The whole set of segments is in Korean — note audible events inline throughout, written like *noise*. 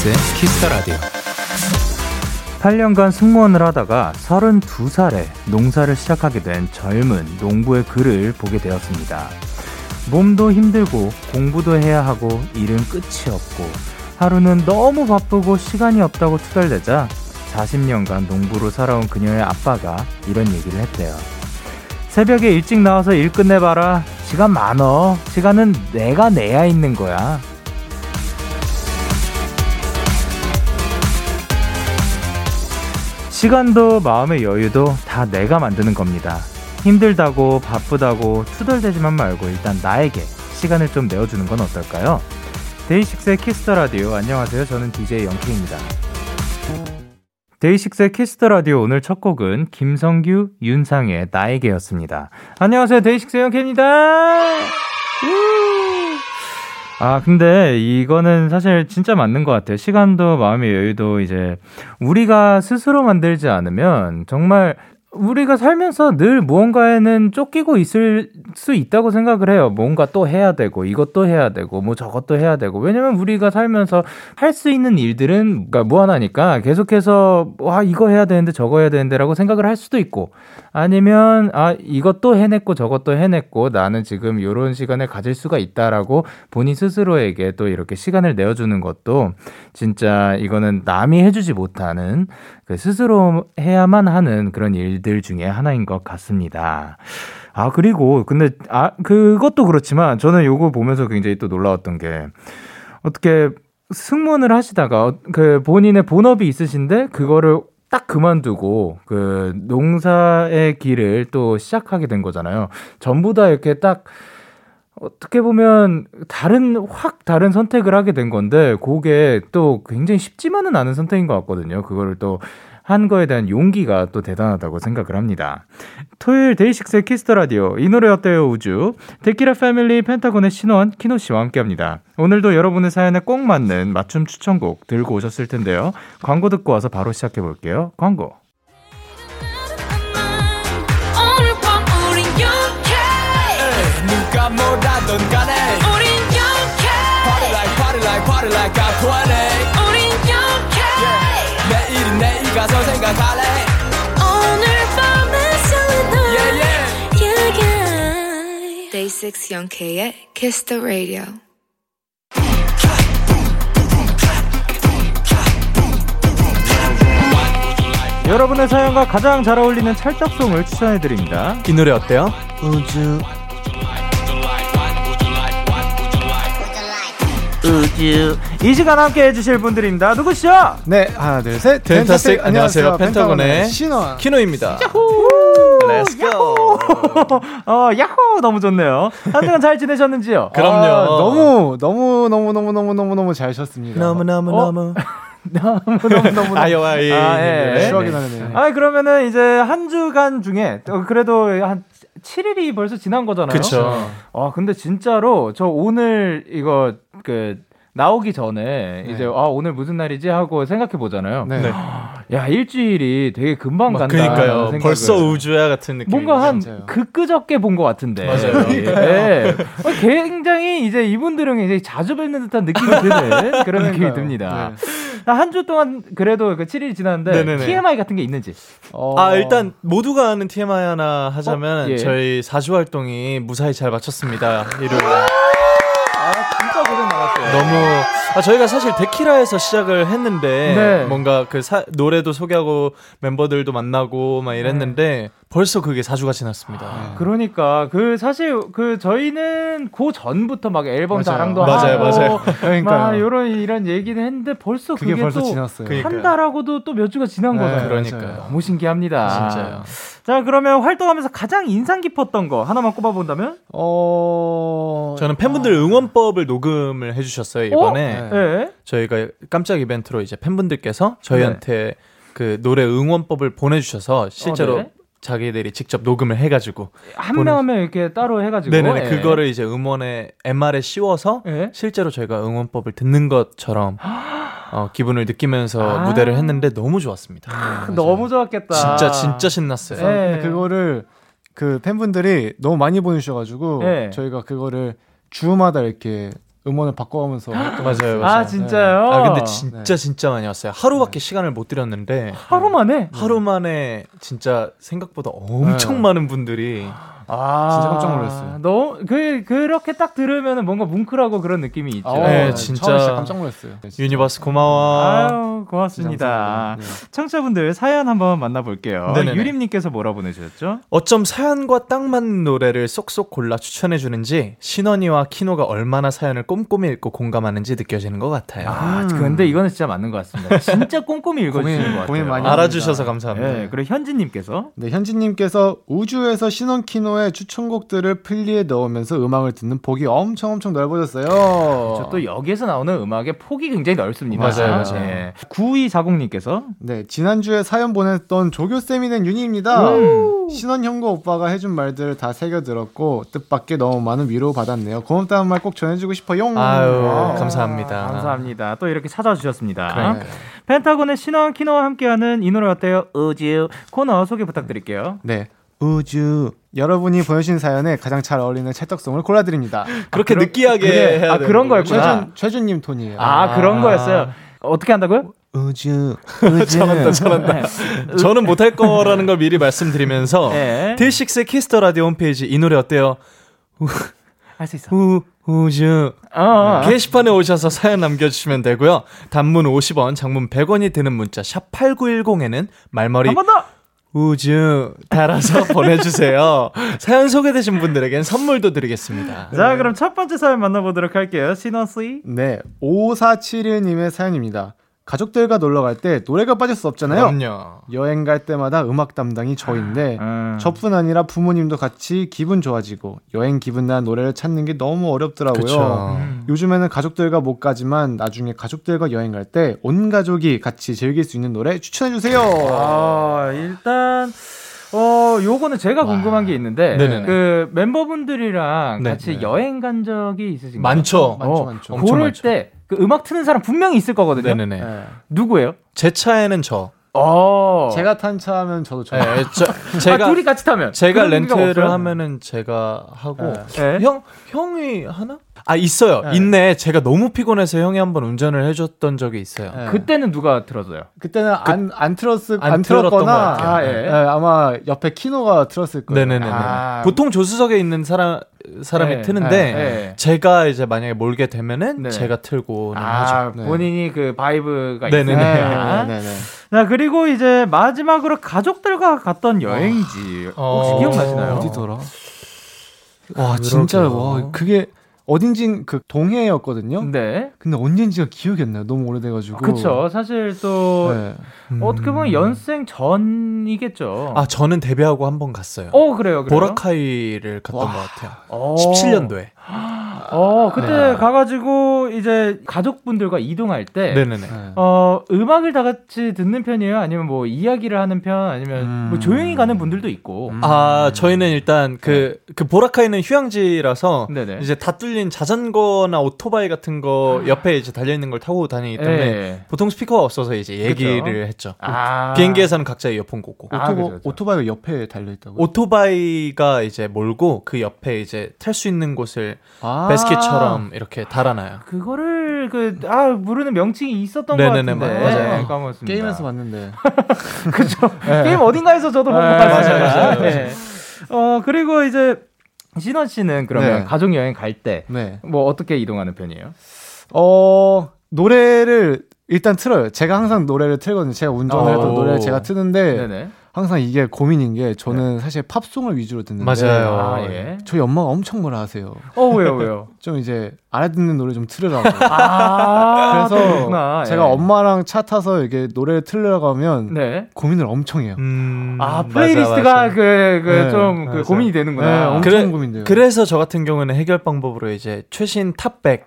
DAY6의 Kiss the Radio. 8년간 승무원을 하다가 32살에 농사를 시작하게 된 젊은 농부의 글을 보게 되었습니다. 몸도 힘들고 공부도 해야 하고 일은 끝이 없고 하루는 너무 바쁘고 시간이 없다고 투덜대자 40년간 농부로 살아온 그녀의 아빠가 이런 얘기를 했대요. 새벽에 일찍 나와서 일 끝내봐라. 시간 많어. 시간은 내가 내야 있는 거야. 시간도 마음의 여유도 다 내가 만드는 겁니다. 힘들다고 바쁘다고 투덜대지만 말고 일단 나에게 시간을 좀 내어주는 건 어떨까요? DAY6의 Kiss the Radio 안녕하세요. 저는 DJ Young K입니다. DAY6의 Kiss the Radio 오늘 첫 곡은 김성규, 윤상의 나에게였습니다. 안녕하세요. DAY6의 Young K입니다. 아, 근데 이거는 사실 진짜 맞는 것 같아요. 시간도 마음의 여유도 이제 우리가 스스로 만들지 않으면 정말 우리가 살면서 늘 무언가에는 쫓기고 있을 수 있다고 생각을 해요. 뭔가 또 해야 되고, 이것도 해야 되고, 뭐 저것도 해야 되고. 왜냐면 우리가 살면서 할 수 있는 일들은 그러니까 무한하니까 계속해서, 와, 이거 해야 되는데 저거 해야 되는데라고 생각을 할 수도 있고, 아니면, 아, 이것도 해냈고 저것도 해냈고, 나는 지금 이런 시간을 가질 수가 있다라고 본인 스스로에게 또 이렇게 시간을 내어주는 것도 진짜 이거는 남이 해주지 못하는 그 스스로 해야만 하는 그런 일들 중에 하나인 것 같습니다. 아, 그리고, 근데, 아, 그것도 그렇지만, 저는 요거 보면서 굉장히 또 놀라웠던 게, 어떻게, 승무원을 하시다가, 그, 본인의 본업이 있으신데, 그거를 딱 그만두고, 그, 농사의 길을 또 시작하게 된 거잖아요. 전부 다 이렇게 딱, 어떻게 보면 다른 확 다른 선택을 하게 된 건데 그게 또 굉장히 쉽지만은 않은 선택인 것 같거든요. 그거를 또 한 거에 대한 용기가 또 대단하다고 생각을 합니다. 토요일 DAY6의 Kiss the Radio 이 노래 어때요 우주 데키라 패밀리 펜타곤의 신원 키노 씨와 함께합니다. 오늘도 여러분의 사연에 꼭 맞는 맞춤 추천곡 들고 오셨을 텐데요. 광고 듣고 와서 바로 시작해 볼게요. 광고. 누가 뭐라던 간에 우린 영케 Party like party like party like I'm 20 우린 영케 yeah. 가서 생각할래 오늘 밤에 설레는 yeah, yeah. yeah, yeah. Day 6 영케의 Kiss the Radio 여러분의 사연과 가장 잘 어울리는 찰떡송을 추천해 드립니다. 이 노래 어때요? 우주 우주. 이 시간 함께 해주실 분들입니다. 누구시죠? 네, 하나, 둘, 셋. 펜타스틱, 안녕하세요. 펜타곤의 신원. 키노입니다. Let's go. 어, 야호! 너무 좋네요. 한 주간 잘 지내셨는지요? *laughs* 그럼요. 아, 너무, 너무, 너무, 너무, 너무, 너무, 너무 잘 쉬었습니다. 너무 너무 어? 너무. *laughs* 너무, 너무, 너무. 아유 *laughs* 아유. 아, 예. 네. 추억이 나네요. 아, 그러면은 이제 한 주간 중에, 어, 그래도 한 7일이 벌써 지난 거잖아요. 그쵸. 아, 근데 진짜로 저 오늘 이거 그, 나오기 전에 이제 아 오늘 무슨 날이지 하고 생각해 보잖아요. 네. 네. *gasps* 야 일주일이 되게 금방 막 간다. 그러니까요. 생각을. 벌써 우주야 같은 느낌. 뭔가 한 진짜요. 그끄적게 본 것 같은데. 맞아요. 예. 어, 굉장히 이제 이분들은 굉장히 자주 뵙는 듯한 느낌이 드는 *laughs* 그런 느낌이 그러니까요. 듭니다. 네. 한주 동안 그래도 그 7일 지났는데 네네네. TMI 같은 게 있는지. 어, 아 일단 모두가 아는 TMI 하나 하자면 어? 예. 저희 4주 활동이 무사히 잘 마쳤습니다. 일요일. 너무 아 저희가 사실 데키라에서 시작을 했는데 네. 뭔가 그 사- 노래도 소개하고 멤버들도 만나고 막 이랬는데 벌써 그게 4주가 지났습니다. 그러니까 그 사실 그 저희는 그 전부터 막 앨범 맞아요. 자랑도 맞아요, 하고 맞아요. 그러니까요. 막 이런 이런 얘기는 했는데 벌써 그게 그게 벌써 또 지났어요. 한 달하고도 또 몇 주가 지난 네, 거잖아요. 그러니까요. 너무 신기합니다. 진짜요. 자 그러면 활동하면서 가장 인상 깊었던 거 하나만 꼽아본다면? 어, 저는 팬분들 응원법을 녹음을 해주셨어요 이번에 네. 예. 저희가 깜짝 이벤트로 이제 팬분들께서 저희한테 그 노래 응원법을 보내주셔서 실제로 어, 네. 자기들이 직접 녹음을 해가지고 한 보내- 명한명 이렇게 따로 해가지고. 네네네 예. 그거를 이제 음원에 MR에 씌워서 예. 실제로 저희가 응원법을 듣는 것처럼 어, 기분을 느끼면서 아. 무대를 했는데 너무 좋았습니다. 너무 좋았겠다. 진짜 진짜 신났어요. 예. 그거를 그 팬분들이 너무 많이 보내주셔가지고 네. 저희가 그거를 주마다 이렇게 음원을 바꿔가면서 맞아요, 맞아요. 아 진짜요? 아 근데 진짜 진짜 많이 왔어요. 하루밖에 시간을 못 드렸는데 하루 만에? 하루 만에 진짜 생각보다 엄청 네. 많은 분들이 아, 진짜 깜짝 놀랐어요. 너무 그 그렇게 딱 들으면 뭔가 뭉클하고 그런 느낌이 있죠. 어, 네, 네, 진짜. 진짜 깜짝 놀랐어요. 네, 진짜. 유니버스 고마워. 아유 고맙습니다. 네. 청취자분들 사연 한번 만나볼게요. 네네네. 유림님께서 뭐라 보내주셨죠? 어쩜 사연과 딱 맞는 노래를 쏙쏙 골라 추천해 주는지 신원이와 키노가 얼마나 사연을 꼼꼼히 읽고 공감하는지 느껴지는 것 같아요. 아 근데 이거는 진짜 맞는 것 같습니다. 진짜 꼼꼼히 읽어주시는 고민- 것 같아요. 고민 많이 알아주셔서 감사합니다. 네, 그리고 현진님께서 네, 현진님께서 우주에서 신원 키노의 추천곡들을 플리에 넣으면서 음악을 듣는 폭이 엄청 엄청 넓어졌어요. 저또 여기에서 나오는 음악의 폭이 굉장히 넓습니다. 맞아요, 맞아요. 네. 9240님께서 네, 지난주에 사연 보냈던 조교 쌤이 된 윤희입니다. 음. 신원 형과 오빠가 해준 말들 다 새겨 들었고 뜻밖의 너무 많은 위로 받았네요. 고맙다는 말 꼭 전해주고 싶어요. 아유 와. 감사합니다. 감사합니다. 또 이렇게 찾아주셨습니다. 그러니까요. 펜타곤의 신원 키노와 함께하는 이 노래 어때요? 우주 코너 소개 부탁드릴게요. 네. 우주 여러분이 보내주신 사연에 가장 잘 어울리는 찰떡송을 골라드립니다. *laughs* 그렇게 그런- 느끼하게 그래. 해야 아, 그런. 거였구나. 최준 최준님 톤이에요. 아, 그런 아. 거였어요. 어떻게 한다고요? 우주 *laughs* 우주 잘한다 잘한다. *laughs* 저는 못할 거라는 걸 미리 말씀드리면서 네. DAY6 Kiss the Radio 홈페이지 이 노래 어때요? 할 수 있어. 우 우주 어, 어. 게시판에 오셔서 사연 남겨주시면 되고요. 단문 50원, 장문 100원이 드는 문자 샵 #8910에는 말머리 한번 더. 우주 달아서 *laughs* 보내주세요. 사연 소개되신 분들에겐 선물도 드리겠습니다. 자, 그럼 첫 번째 사연 만나보도록 할게요. 신원 씨. 네, 5471님의 사연입니다. 가족들과 놀러 갈 때 노래가 빠질 수 없잖아요. 그럼요. 여행 갈 때마다 음악 담당이 저인데 음. 저뿐 아니라 부모님도 같이 기분 좋아지고 여행 기분 난 노래를 찾는 게 너무 어렵더라고요. 음. 요즘에는 가족들과 못 가지만 나중에 가족들과 여행 갈 때 온 가족이 같이 즐길 수 있는 노래 추천해 주세요. 아, 일단 어, 요거는 제가 궁금한 게 있는데 네네네. 그 멤버분들이랑 네. 같이 네. 여행 간 적이 있으신가요? 많죠. 많죠, 어, 많죠. 엄청 고를 많죠. 때 그 음악 트는 사람 분명히 있을 거거든요. 네네네. 네. 누구예요? 제 차에는 저. 어. 제가 탄차 하면 저도 좋아요. 네, 저 *laughs* 아, 제가 둘이 같이 타면 제가 렌트를? 하면은 제가 하고 네. 형 형이 하나? 아 있어요. 네. 있네. 제가 너무 피곤해서 형이 한번 운전을 해줬던 적이 있어요. 네. 그때는 누가 들어줘요? 그때는 안, 안 틀었을 안 안, 틀었던 틀었거나. 아, 예. 네, 아마 옆에 키노가 틀었을 거예요. 네네네. 아. 보통 조수석에 있는 사람 사람이 네. 트는데 네. 제가 이제 만약에 몰게 되면은 네. 제가 틀고는 하죠. 아, 네. 본인이 그 vibe가 네네네. 있으니까. 네, 네, 네. 자, 그리고 이제 마지막으로 가족들과 갔던 여행지 혹시 어. 기억나시나요? 어디더라? 와 진짜. 와 그게 어딘진 그 동해였거든요. 네. 근데 언젠지가 기억이 안 나요. 너무 오래돼가지고. 그쵸. 사실 또 네. 어떻게 보면 연생 전이겠죠. 아 저는 데뷔하고 한 번 갔어요. 어, 그래요. 그래요. 보라카이를 갔던 와. 것 같아요. 어. 17년도에. 어, 그때 네. 가가지고 이제 가족분들과 이동할 때. 네네네. 네. 어, 음악을 다 같이 듣는 편이에요? 아니면 뭐 이야기를 하는 편? 아니면 음. 뭐 조용히 가는 분들도 있고. 아 저희는 일단 그 그 보라카이는 휴양지라서 네네. 이제 다 뚫린 자전거나 오토바이 같은 거 옆에 이제 달려 있는 걸 타고 다니기 때문에 네. 보통 스피커가 없어서 이제 얘기를 그쵸. 했죠. 아. 비행기에서는 각자 이어폰 꽂고. 아, 오토, 그죠, 그죠. 오토바이가 옆에 달려 있다고. 오토바이가 이제 몰고 그 옆에 이제 탈 수 있는 곳을 아. basket처럼 이렇게 달아놔요. 그거를 그 아 모르는 명칭이 있었던 것 네네네, 같은데 맞아요. 네, 까먹었습니다. 게임에서 봤는데. *laughs* 그죠. 게임 어딘가에서 저도 본것 네, 같습니다. 맞아요, 맞아요. 네. 어 그리고 이제 신원 씨는 그러면 네. 가족 여행 갈 때뭐 네. 어떻게 이동하는 편이에요? 어 노래를 일단 틀어요. 제가 항상 노래를 틀거든요. 제가 운전을 어. 했던 노래를 제가 트는데 네네. 항상 이게 고민인 게 저는 사실 팝송을 위주로 듣는데 맞아요. 아 예. 저희 엄마가 엄청 뭐라 하세요. 어 왜요 왜요? *laughs* 좀 이제 알아듣는 노래 좀 틀으라고. 아 그래서 그렇구나. 제가 예. 엄마랑 차 타서 이게 노래를 틀려고 하면 네. 고민을 엄청 해요. 음, 아 playlist가. 그그 네, 좀 그. 고민이 네, 되는구나. 엄청 그래- 고민돼요. 그래서 저 같은 경우는 해결 방법으로 이제 최신 top백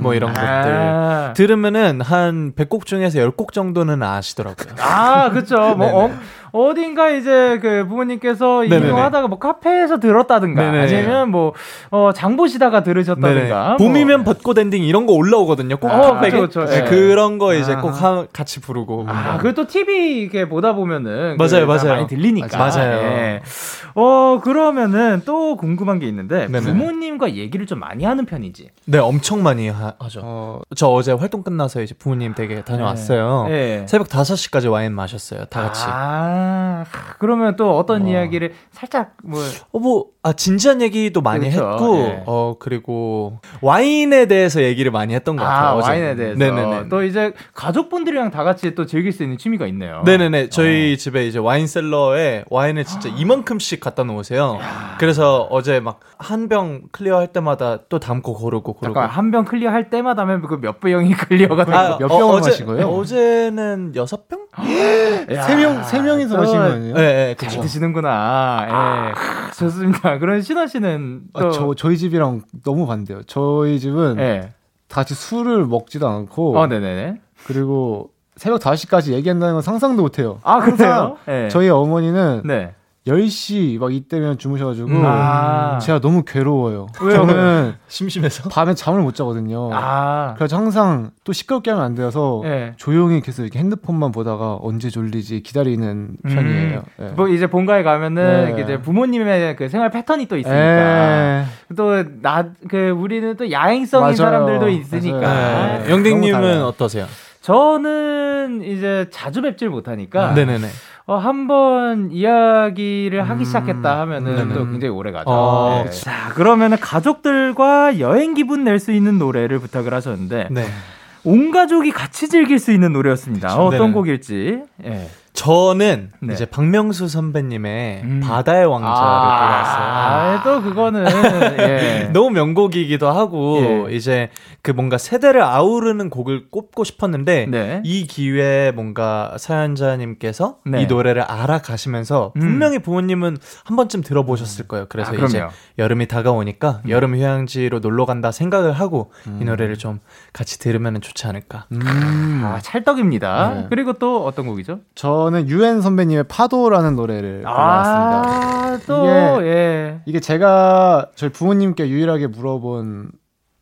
뭐 이런 것들 아, 들으면은 한 100곡 중에서 10곡 정도는 아시더라고요. 아 그쵸. 뭐. *laughs* 어, 어딘가 이제 그 부모님께서. 이동하다가 뭐 카페에서 들었다든가 네네네. 아니면 뭐 어, 장 보시다가 들으셨다든가. 뭐. 봄이면 벚꽃 엔딩 이런 거 올라오거든요. 꼭 어, top백에. 그쵸, 그쵸. 네, 네. 그런 거 이제 아. 꼭 하, 같이 부르고. 아, 그리고 또 TV 이렇게 보다 보면은 맞아요, 그 맞아요. 많이 들리니까. 맞아요. 예. 어, 그러면은 또 궁금한 게 있는데 네네. 부모님과 얘기를 좀 많이 하는 편이지. 네, 엄청 많이 하, 죠 어, 저 어제 활동 끝나서 이제 부모님 댁에 다녀왔어요. 네. 새벽 5시까지 와인 마셨어요. 다 같이. 아, 그러면 또 어떤 어. 이야기를 살짝 뭐 어, 뭐, 아, 진지한 얘기도 많이 그렇죠. 했고, 예. 어, 그리고 와인에 대해서 얘기를 많이 했던 것 같아요. 아, 어제. 와인에 대해서. 네네네. 또 이제 가족분들이랑 다 같이 또 즐길 수 있는 취미가 있네요. 네네네. 저희 집에 이제 wine cellar에 와인을 진짜 이만큼씩 갖다 놓으세요. 그래서 어제 막 한 병 clear 할 때마다 또 담고 고르고 고르고. 잠깐 한 병 clear 할 때마다 하면 그 몇 병이 clear가 되고. 아, 몇 병을 어제, 마신 거예요? 어제는 여섯 병? *gasps* 야, 세 명, 세 명이서 또 마신 거 아니에요? 네, 네, 잘 그쵸. 드시는구나. 예. 좋습니다. 그럼 신원 씨는 또 아, 저, 저희 집이랑 너무 반대요. 저희 집은 예. 다 같이 술을 먹지도 않고, 어, 네네 네. 그리고 새벽 5시까지 얘기한다는 건 상상도 못 해요. 아, 그래요? 예. 저희 어머니는 네. 10시 막 이때면 주무셔가지고, 음. 아. 제가 너무 괴로워요. 왜요? 저는 심심해서? 밤에 잠을 못 자거든요. 아. 그래서 항상 또 시끄럽게 하면 안 돼서 예. 조용히 계속 이렇게 핸드폰만 보다가 언제 졸리지 기다리는 편이에요. 예. 뭐 이제 본가에 가면은 네. 이제 부모님의 그 생활 패턴이 또 있으니까 에. 또나 그 우리는 또 야행성인 맞아요. 사람들도 있으니까. 네. 영딩님은. 어떠세요? 저는 이제 자주 뵙질 못하니까 네네네. 어, 한번 이야기를 하기 시작했다 하면은 네네. 또 굉장히 오래 가죠. 어, 네. 자 그러면은 가족들과 여행 기분 낼 수 있는 노래를 부탁을 하셨는데 네. 온 가족이 같이 즐길 수 있는 노래였습니다. 그쵸. 어떤 네네. 곡일지. 예. 저는 네. 이제 박명수 선배님의 음. 바다의 왕자를 골랐어요. 아, 또 그거는 *laughs* 예. 너무 명곡이기도 하고 예. 이제 그 뭔가 세대를 아우르는 곡을 꼽고 싶었는데 네. 이 기회에 뭔가 사연자님께서 네. 이 노래를 알아가시면서 음. 분명히 부모님은 한 번쯤 들어보셨을 거예요. 그래서 아, 이제. 여름이 다가오니까 여름 휴양지로 놀러 간다 생각을 하고 음. 이 노래를 좀 같이 들으면 좋지 않을까. 음. 아, 찰떡입니다. 네. 그리고 또 어떤 곡이죠? 저는 유엔 선배님의 파도라는 노래를 골라왔습니다. 아, 또, 이게- 예. 이게 제가 저희 부모님께 유일하게 물어본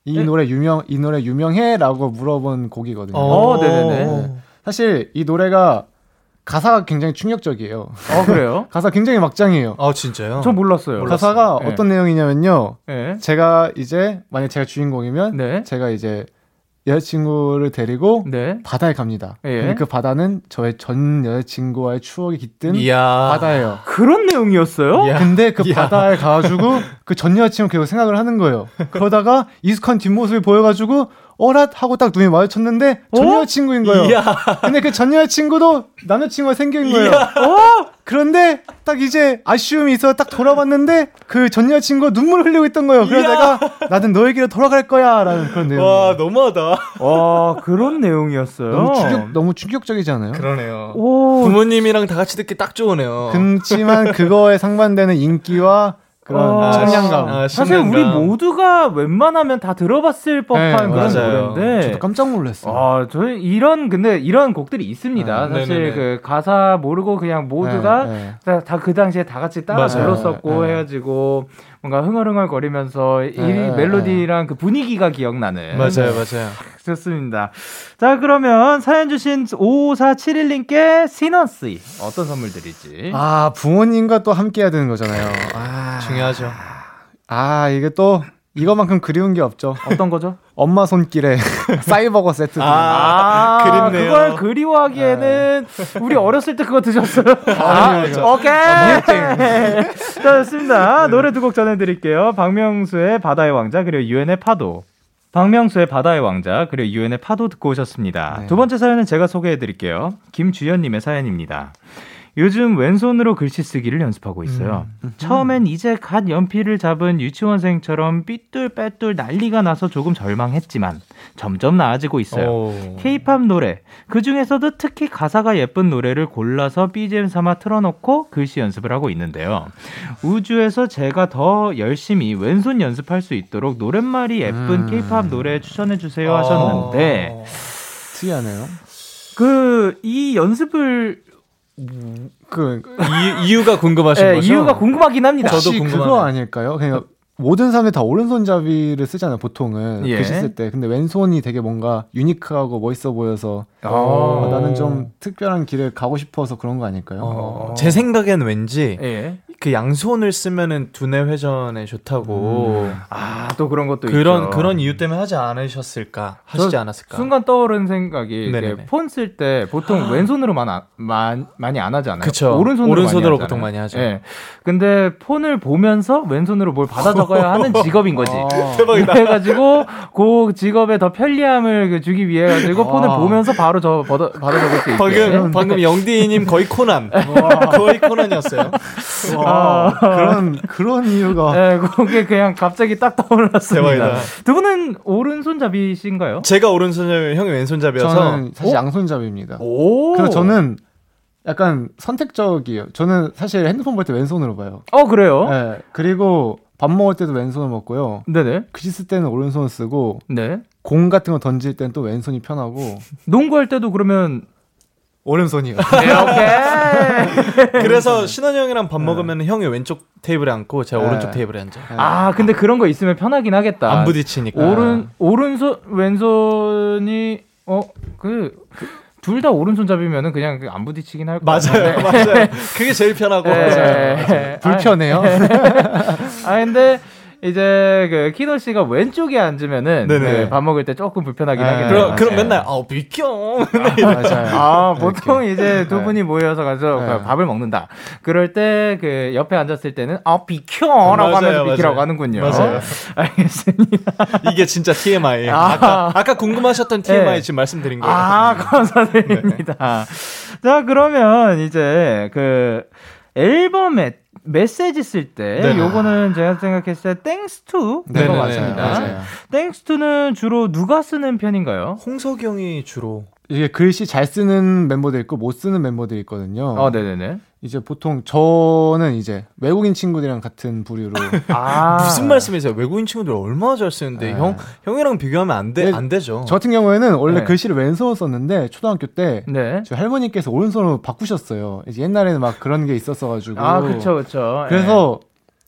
이 네? 노래 유명 이 노래 유명해라고 물어본 곡이거든요. 어, 네네네. 사실 이 노래가 가사가 굉장히 충격적이에요. 어, 그래요? *laughs* 가사 굉장히 막장이에요. 아 진짜요? 저 몰랐어요. 가사가 네. 어떤 내용이냐면요. 예. 제가 이제 만약 제가 주인공이면 네. 제가 이제 여자친구를 데리고 네. 바다에 갑니다. 예. 그 바다는 저의 전 여자친구와의 추억이 깃든 이야. 바다예요. 그런 내용이었어요? 이야. 근데 그 이야. 바다에 가가지고 그 전 여자친구 계속 생각을 하는 거예요. 그러다가 익숙한 뒷모습이 보여가지고 어랏 하고 딱 눈이 마주쳤는데 전 어? 여자친구인 거예요. 이야. 근데 그 전 여자친구도 남자친구가 생긴 거예요. 그런데 딱 이제 아쉬움이 있어 딱 돌아봤는데 그 전 여자친구가 눈물을 흘리고 있던 거예요. 그래서 이야. 내가 나는 너에게로 돌아갈 거야 라는 그런 내용. 와 너무하다. 와, 그런 내용이었어요. 너무 충격 너무 충격적이지 않아요? 그러네요. 오, 부모님이랑 다 같이 듣기 딱 좋으네요. 그렇지만 그거에 상반되는 인기와 그런 아, 청량감. 아, 사실 우리. 모두가 웬만하면 다 들어봤을 법한 네, 그런 맞아요. 노래인데. 저도 깜짝 놀랐어요. 아, 저희 이런 근데 이런 곡들이 있습니다. 네, 사실 네네네. 그 가사 모르고 그냥 모두가 네, 네. 다그 당시에 다 같이 따라 맞아요. 불렀었고 네. 해가지고 뭔가 흥얼흥얼거리면서 이 네, 멜로디랑 그 분위기가 기억나는. 맞아요, 맞아요. *laughs* 좋습니다. 자, 그러면 사연 주신 5471님께 시너스 어떤 선물 드릴지. 아 부모님과 또 함께 해야 되는 거잖아요. 아, 중요하죠. 아 이게 또 이거만큼 그리운 게 없죠. 어떤 거죠? 엄마 손길에 *laughs* 사이버거 세트. 아, 그립네요. 그걸 그리워하기에는 우리 어렸을 때 그거 드셨어요. 아, 이거. 오케이. 자, *laughs* 좋습니다. 노래 두 곡 전해드릴게요. 박명수의 바다의 왕자 그리고 유엔의 파도. 박명수의 바다의 왕자 그리고 유엔의 파도 듣고 오셨습니다. 네. 두 번째 사연은 제가 소개해드릴게요. 김주연님의 사연입니다. 요즘 왼손으로 글씨 쓰기를 연습하고 있어요. 처음엔 이제 갓 연필을 잡은 유치원생처럼 삐뚤빼뚤 난리가 나서 조금 절망했지만 점점 나아지고 있어요. 오. 케이팝 노래 그 중에서도 특히 가사가 예쁜 노래를 골라서 BGM 삼아 틀어놓고 글씨 연습을 하고 있는데요. 우주에서 제가 더 열심히 왼손 연습할 수 있도록 노랫말이 예쁜 음. 케이팝 노래 추천해 주세요 하셨는데 어. 특이하네요. 그 이 연습을 그 이유, 이유 가 궁금하신 예, 거죠? 이유가 궁금하긴 합니다. 저도 궁금하네요. 그거 아닐까요? 그냥 모든 사람들이 다 오른손잡이를 쓰잖아요, 보통은. 예. 글씨 쓸 때. 근데 왼손이 되게 뭔가 유니크하고 멋있어 보여서 어. 어, 나는 좀 특별한 길을 가고 싶어서 그런 거 아닐까요? 어, 제 생각엔 왠지 예. 그 양손을 쓰면은 두뇌 회전에 좋다고 아, 또 그런 것도 그런 있죠. 그런 이유 때문에 하지 않으셨을까 하시지 저 않았을까 순간 떠오른 생각이. 폰 쓸 때 보통 왼손으로만 아, 만, 많이 안 하잖아요. 그쵸. 오른손으로, 오른손으로 많이 보통 하잖아요. 많이 하죠. 예. 근데 폰을 보면서 왼손으로 뭘 받아 적 어야 하는 *laughs* 직업인 거지. 아. 대박이다. 그래가지고 그 직업에 더 편리함을 그 주기 위해 가지고 폰을 보면서 바로 저 받아, 받아 적을 수 있게. 방금 방금 영디님 거의 코난 *laughs* 거의 코난이었어요. 와, 그런, 그런 이유가. 예, 그게 그냥 갑자기 딱 떠올랐습니다. 대박이다. 두 분은 오른손잡이신가요? 제가 오른손잡이 형이 왼손잡이여서 저는 사실 어? 양손잡이입니다. 오. 그래서 저는 약간 선택적이에요. 저는 사실 핸드폰 볼 때 왼손으로 봐요. 어 그래요? 네. 그리고 밥 먹을 때도 왼손을 먹고요. 네네. 글씨 쓸 때는 오른손을 쓰고 네. 공 같은 거 던질 때는 또 왼손이 편하고 *laughs* 농구할 때도 그러면 오른손이요. *laughs* 이렇게. *laughs* 그래서 신원 형이랑 밥 먹으면 형이 왼쪽 테이블에 앉고 제가 네. 오른쪽 테이블에 앉아요. 아 근데 그런 거 있으면 편하긴 하겠다. 안 부딪히니까. 오른 오른손 왼손이 어그 둘 다 오른손잡이면은 그냥 그안 부딪히긴 할 거예요. 맞아요, 맞아요. *laughs* 그게 제일 편하고. 네. 불편해요. 아 근데 이제 그 키노 씨가 왼쪽에 앉으면은. 그 밥 먹을 때 조금 불편하긴 네. 하긴 해요. 그럼 그럼 맞아요. 맨날 아 *laughs* 비켜. 맞아요. 아, 보통 이제 두 네. 분이 모여서 가서 네. 그 밥을 먹는다. 그럴 때 그 옆에 앉았을 때는 아 비켜라고 하면서 비키라고 맞아요. 하는군요. 맞아요. 알겠습니다. 이게 진짜 TMI. 아. 아. 까 아까 궁금하셨던 TMI 네. 지금 말씀드린 거예요. 아 감사드립니다. 자 그러면 이제 그 앨범에 메시지 쓸 때. 요거는 제가 생각했을 때 Thanks to 네네네, 된것 같습니다. 맞아요. Thanks to는 주로 누가 쓰는 편인가요? 홍석이 형이 주로 이게 글씨 잘 쓰는 멤버들 있고 못 쓰는 멤버들 있거든요. 어, 네네네. 이제 보통 저는 이제 외국인 친구들이랑 같은 부류로 *laughs* 아 무슨 말씀이세요? 외국인 친구들 얼마나 잘 쓰는데 네. 형 형이랑 비교하면 안돼 네, 안 되죠. 저 같은 경우에는 원래 네. 글씨를 왼손으로 썼는데 초등학교 때 네. 저희 할머니께서 오른손으로 바꾸셨어요. 이제 옛날에는 막 그런 게 있었어 가지고. 아 그쵸 그쵸. 그래서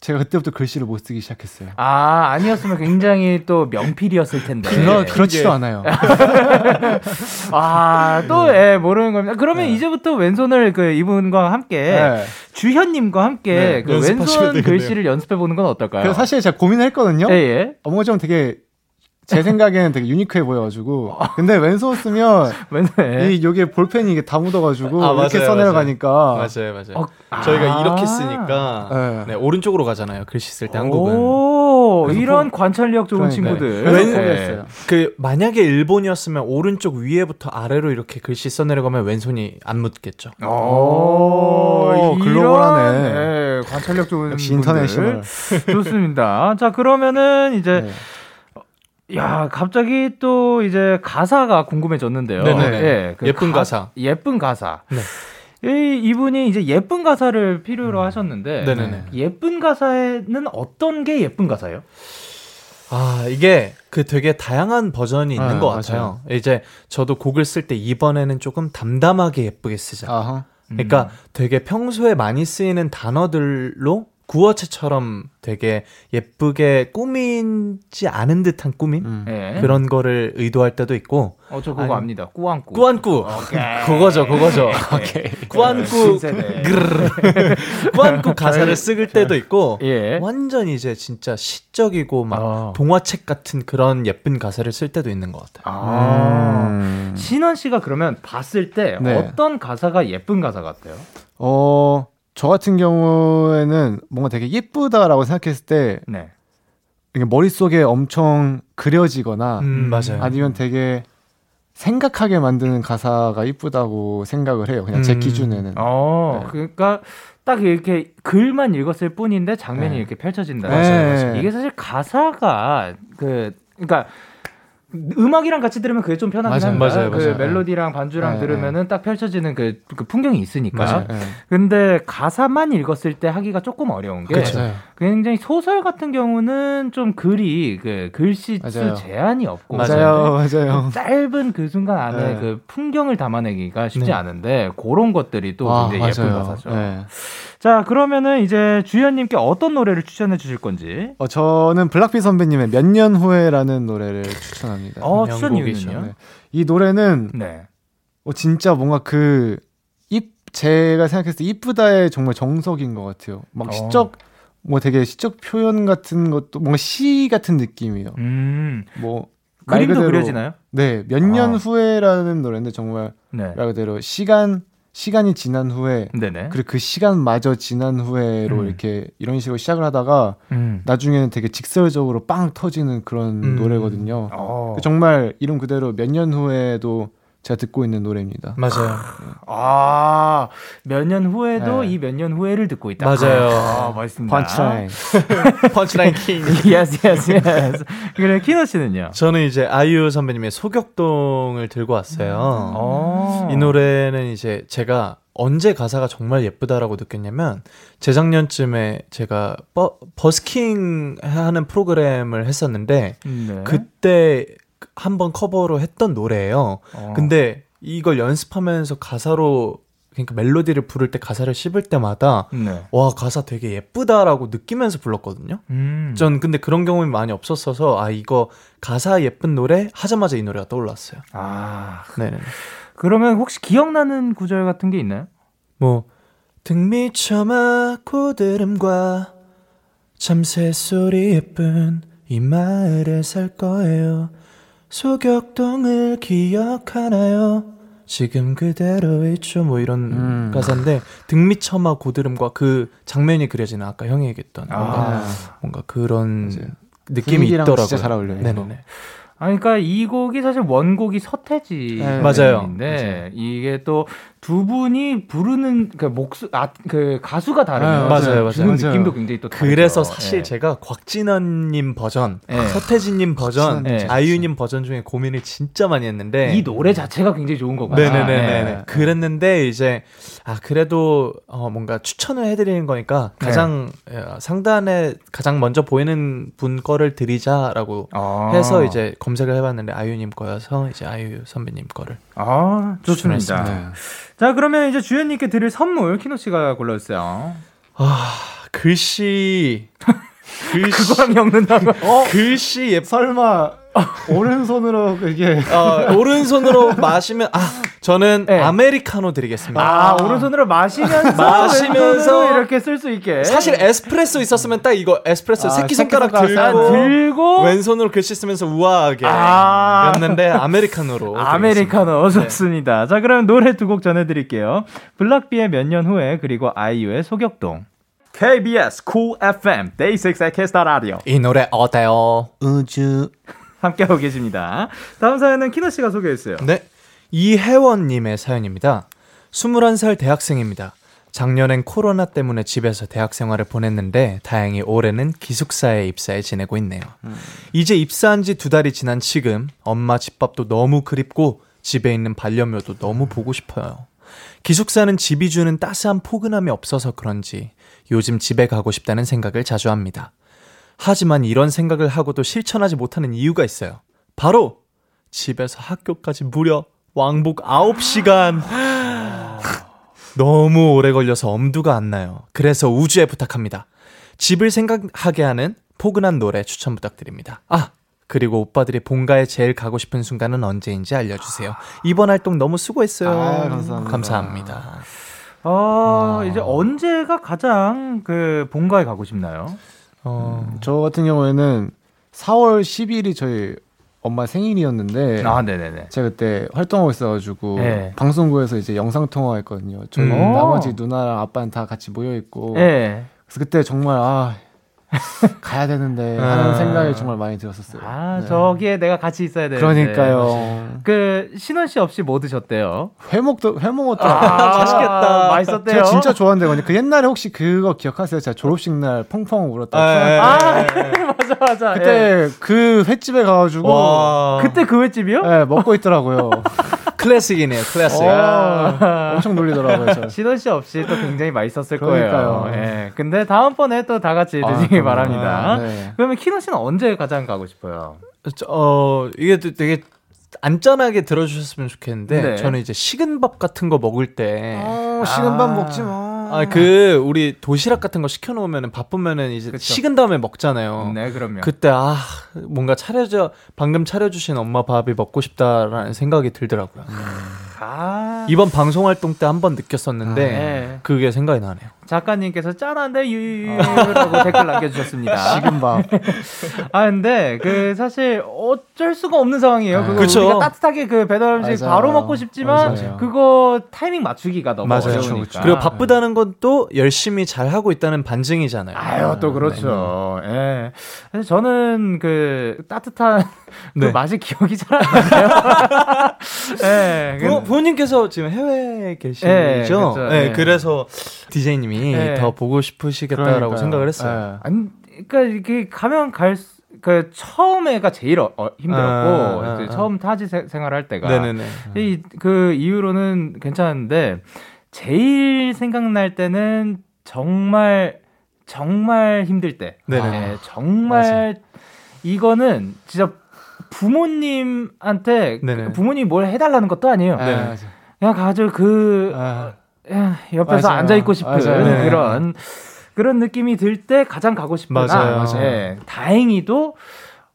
제가 그때부터 글씨를 못 쓰기 시작했어요. 아, 아니었으면 굉장히 또 명필이었을 텐데. 그러, 그렇지도 이게- 않아요. *laughs* 아, 또, 예, 모르는 겁니다. 그러면 이제부터 왼손을 그 이분과 함께, 네. 주현님과 함께 네, 그 왼손 되겠네요. 글씨를 연습해보는 건 어떨까요? 사실 제가 고민을 했거든요. 예, 예. 어, 뭔가 좀 되게 제 생각에는 되게 유니크해 보여가지고. 근데 왼손 쓰면. *laughs* 이 여기에 볼펜이 이게 다 묻어가지고 아, 이렇게 써내려가니까. 맞아요, 맞아요. 어, 저희가 아. 이렇게 쓰니까 네. 네, 오른쪽으로 가잖아요. 글씨 쓸 때 한국은. 오, 그래서 이런 관찰력 좋은 그러니까요. 친구들. 그래서 왼- 포기했어요. 그 만약에 일본이었으면 오른쪽 위에부터 아래로 이렇게 글씨 써내려가면 왼손이 안 묻겠죠. 오, global하네. 이런, 예, 관찰력 좋은 역시. International. 좋습니다. 자, 그러면은 이제 네. 야, 갑자기 또 이제 가사가 궁금해졌는데요. 예, 그 예쁜 가 사. 예쁜 가사. 네. 이, 이분이 이제 예쁜 가사를 필요로 하셨는데 네네네. 예쁜 가사에는 어떤 게 예쁜 가사예요? 아, 이게 그 되게 다양한 버전이 있는 아, 것 같아요. 이제 저도 곡을 쓸 때 이번에는 조금 담담하게 예쁘게 쓰자. 아하. 그러니까 되게 평소에 많이 쓰이는 단어들로 구어체처럼 되게 예쁘게 꾸미지 않은 듯한 꾸밈? 음. 예. 그런 거를 의도할 때도 있고 어, 저 그거 아니, 압니다. 꾸안꾸. 꾸안꾸 *laughs* 그거죠 그거죠 꾸안꾸 신세대. *laughs* 꾸안꾸 가사를 쓸 때도 있고 예. 완전 이제 진짜 시적이고 막 아. 동화책 같은 그런 예쁜 가사를 쓸 때도 있는 것 같아요. 아. 음. 신원 씨가 그러면 봤을 때 네. 어떤 가사가 예쁜 가사 같아요? 어, 저 같은 경우에는 뭔가 되게 예쁘다라고 생각했을 때 네. 이게 머릿속에 엄청 그려지거나 음, 맞아요. 아니면 되게 생각하게 만드는 가사가 이쁘다고 생각을 해요. 그냥 제 음. 기준에는. 어, 네. 그러니까 딱 이렇게 글만 읽었을 뿐인데 장면이 네. 이렇게 펼쳐진다. 맞아요, 맞아요. 이게 사실 가사가 그 그러니까 음악이랑 같이 들으면 그게 좀 편하긴 맞아요, 합니다. 맞아요, 그 맞아요. 멜로디랑 반주랑 네, 들으면은 딱 펼쳐지는 그, 그 풍경이 있으니까. 맞아요. 네. 근데 가사만 읽었을 때 하기가 조금 어려운 게 그쵸. 굉장히 소설 같은 경우는 좀 글이 그 글씨 수. 제한이 없고 맞아요, 맞아요. 짧은 그 순간 안에 네. 그 풍경을 담아내기가 쉽지 네. 않은데 그런 것들이 또 와, 굉장히 예쁜 맞아요. 가사죠. 네. 자, 그러면은 이제 주현님께 어떤 노래를 추천해 주실 건지. 어, 저는 블락비 선배님의 몇 년 후에라는 노래를 추천합니다. 어. 추천 이유는요? 네. 이 노래는 네. 어, 진짜 뭔가 그, 입, 제가 생각했을 때 이쁘다의 정말 정석인 것 같아요. 막 어. 시적, 뭐 되게 시적 표현 같은 것도 뭔가 시 같은 느낌이에요. 음. 뭐, 말 그림도 그대로- 그려지나요? 네, 몇년 아. 후에라는 노래인데 정말 네. 말 그대로 시간, 시간이 지난 후에 네네. 그리고 그 시간마저 지난 후에로 음. 이렇게 이런 식으로 시작을 하다가 음. 나중에는 되게 직설적으로 빵 터지는 그런 음. 노래거든요. 어. 정말 이름 그대로 몇 년 후에도 제가 듣고 있는 노래입니다. 맞아요. 아, 몇 년 후에도 네. 이몇 년 후에를 듣고 있다. 맞아요. 아, 멋있습니다. 펀치라인. 펀치라인 킹. yes, yes, yes. 그래, 키노 씨는요? 저는 이제 아이유 선배님의 소격동을 들고 왔어요. 어. 이 노래는 이제 제가 언제 가사가 정말 예쁘다라고 느꼈냐면 재작년쯤에 제가 버, 버스킹 하는 프로그램을 했었는데 네. 그때 한번 커버로 했던 노래예요. 어. 근데 이걸 연습하면서 가사로 그러니까 멜로디를 부를 때 가사를 씹을 때마다 네. 와 가사 되게 예쁘다라고 느끼면서 불렀거든요. 음. 전 근데 그런 경험이 많이 없었어서 아 이거 가사 예쁜 노래 하자마자 이 노래가 떠올랐어요. 아, 네네. 그러면 혹시 기억나는 구절 같은 게 있나요? 뭐 등미처마 고드름과 참새 소리 예쁜 이 마을에 살 거예요. 소격동을 기억하나요? 지금 그대로 있죠. 뭐 이런 음. 가사인데 등미처마 고드름과 그 장면이 그려지는 아까 형이 얘기했던 뭔가, 아. 뭔가 그런 맞아요. 느낌이 있더라고요. 진짜 잘 어울려요. 네네네. 아, 그러니까 이 곡이 사실 원곡이 서태지 네. 맞아요. 인데 이게 또 두 분이 부르는 그 목소 아그 가수가 다르면 네, 맞아요, 맞아요. 맞아요. 느낌도 굉장히 또 다르죠. 그래서 사실 예. 제가 곽진원님 버전, 예. 서태진님 버전, 곽진원님 아이유님 버전 중에 고민을 진짜 많이 했는데 이 노래 자체가 굉장히 좋은 거같아요 네네네네. 네. 그랬는데 이제 아 그래도 어 뭔가 추천을 해드리는 거니까 네. 가장 어, 상단에 가장 먼저 보이는 분 거를 드리자라고 아. 해서 이제 검색을 해봤는데 아이유님 거여서 이제 아이유 선배님 거를 아 좋습니다. 추천했습니다. 네. 자 그러면 이제 주연님께 드릴 선물 키노 씨가 골라주세요. 아 글씨 *laughs* 글씨 그거랑 엮는다고? 어 글씨 예뻐 설마 *laughs* 오른손으로 이게 어, 오른손으로 마시면 아 저는 네. 아메리카노 드리겠습니다. 아, 오른손으로 마시면서 *laughs* 마시면서 이렇게 쓸 수 있게. 사실 에스프레소 있었으면 딱 이거 에스프레소 아, 새끼 손가락 새끼손가락 들고, 아, 들고 왼손으로 글씨 쓰면서 우아하게 아. 였는데 아메리카노로 *laughs* 아메리카노 드리겠습니다. 좋습니다. 자, 그럼 노래 두 곡 전해드릴게요. 블락비의 몇 년 후에 그리고 아이유의 소격동. KBS Cool FM Day 6의 캐스터 라디오 네. 이 노래 어때요? 우주 함께하고 계십니다. 다음 사연은 키노 씨가 소개했어요. 네. 이혜원님의 사연입니다. 21살 대학생입니다. 작년엔 코로나 때문에 집에서 대학 생활을 보냈는데 다행히 올해는 기숙사에 입사해 지내고 있네요. 이제 입사한 지 두 달이 지난 지금 엄마 집밥도 너무 그립고 집에 있는 반려묘도 너무 보고 싶어요. 기숙사는 집이 주는 따스한 포근함이 없어서 그런지 요즘 집에 가고 싶다는 생각을 자주 합니다. 하지만 이런 생각을 하고도 실천하지 못하는 이유가 있어요. 바로 집에서 학교까지 무려 왕복 9시간. 너무 오래 걸려서 엄두가 안 나요. 그래서 우주에 부탁합니다. 집을 생각하게 하는 포근한 노래 추천 부탁드립니다. 아, 그리고 오빠들이 본가에 제일 가고 싶은 순간은 언제인지 알려주세요. 이번 활동 너무 수고했어요. 아, 감사합니다. 감사합니다. 어, 이제 언제가 가장 그 본가에 가고 싶나요? 어, 저 같은 경우에는 4월 10일이 저희 엄마 생일이었는데 아, 네네네. 제가 그때 활동하고 있어가지고 네. 방송국에서 이제 영상 통화했거든요. 저희 음. 나머지 누나랑 아빠는 다 같이 모여 있고 예. 그래서 그때 정말 아 *laughs* 가야 되는데 하는 아. 생각이 정말 많이 들었었어요. 아, 네. 저기에 내가 같이 있어야 되는데. 그러니까요. 그 신원 씨 없이 뭐 드셨대요? 회목도 회목도 아, 맛있겠다. 맛있었대요. 제가 진짜 좋아하는데 그 옛날에 혹시 그거 기억하세요? 제가 졸업식 날 펑펑 울었다. 아, *laughs* 맞아 맞아. 예. 그때 그 횟집에 가가지고 와. 그때 그 횟집이요? 네, 먹고 있더라고요. *laughs* 클래식이네요, 클래식. 와, 엄청 놀리더라고요. 저. 신원 씨 없이 또 굉장히 맛있었을 그러니까요. 거예요. 예. 근데 다음번에 또 다 같이 아, 드시기 바랍니다. 아, 네. 그러면 키노 씨는 언제 가장 가고 싶어요? 저, 어, 이게 또 되게 안전하게 들어주셨으면 좋겠는데 네. 저는 이제 식은 밥 같은 거 먹을 때 어, 식은 밥 먹지 마. 아, 그 우리 도시락 같은 거 시켜 놓으면은 바쁘면은 이제 그쵸. 식은 다음에 먹잖아요. 네, 그럼요. 그때 아 뭔가 차려져 방금 차려 주신 엄마 밥이 먹고 싶다라는 생각이 들더라고요. 아, 이번 방송 활동 때 한 번 느꼈었는데 네. 그게 생각이 나네요. 작가님께서 짠한데 유유라고 댓글 남겨주셨습니다. *laughs* 지금 막아 근데 그 사실 어쩔 수가 없는 상황이에요. 아, 그거 그쵸. 우리가 따뜻하게 그 배달 음식 맞아요. 바로 먹고 싶지만 맞아요. 그거 타이밍 맞추기가 너무 맞아요. 어려우니까. 그리고 바쁘다는 건 또 열심히 잘 하고 있다는 반증이잖아요. 아유 또 그렇죠. 예. 사실 저는 그 따뜻한 *laughs* 그 네. 맛이 기억이 잘 안 나요. *laughs* 예. 부, 부모님께서 지금 해외에 계시죠? 네. 네, 네. 그래서 디제이님이 네. 더 보고 싶으시겠다라고 그러니까요. 생각을 했어요. 예. 아니, 그러니까 이게 가면 갈. 그 처음에가 제일 어, 어, 힘들었고 아, 아, 그 아. 처음 타지 세- 생활할 때가 네네네. 이, 그 이후로는 괜찮은데 제일 생각날 때는 정말 정말 힘들 때. 네, 정말 이거는 진짜 부모님한테 네네. 부모님이 뭘 해달라는 것도 아니에요. 예, 네. 맞아요. 그냥 가지고 그 아, 야, 옆에서 맞아요. 앉아 있고 싶은 맞아요. 네. 그런 그런 느낌이 들 때 가장 가고 싶은 맞아요. 아, 맞아요. 예, 다행히도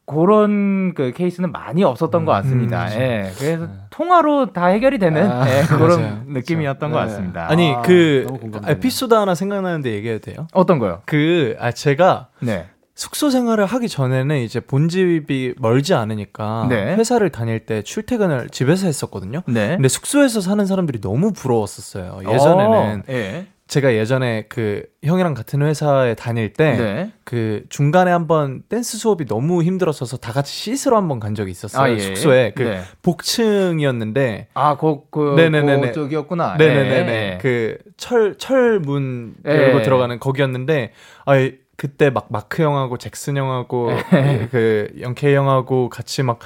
그런 그 케이스는 많이 없었던 것 같습니다. 음, 예, 그래서 통화로 다 해결이 되는 아, 예, *laughs* 그런 맞아요. 느낌이었던 것 네. 같습니다. 아니 아, 그. 에피소드 하나 생각나는데 얘기해도 돼요? 어떤 거요? 그 아 제가 네. 숙소 생활을 하기 전에는 이제 본집이 멀지 않으니까 네. 회사를 다닐 때 출퇴근을 집에서 했었거든요. 네. 근데 숙소에서 사는 사람들이 너무 부러웠었어요. 예전에는 어, 예. 제가 예전에 그 형이랑 같은 회사에 다닐 때 네. 그 중간에 한번 댄스 수업이 너무 힘들었어서 다 같이 씻으러 한번 간 적이 있었어요. 아, 예. 숙소에 그 네. 복층이었는데 아, 그, 그, 네네네네. 그쪽이었구나. 네네네네 예. 그철 철문 예. 열고 들어가는 거기였는데 아 그때 막 마크 형하고 잭슨 형하고 예. 그 영케이 형하고 같이 막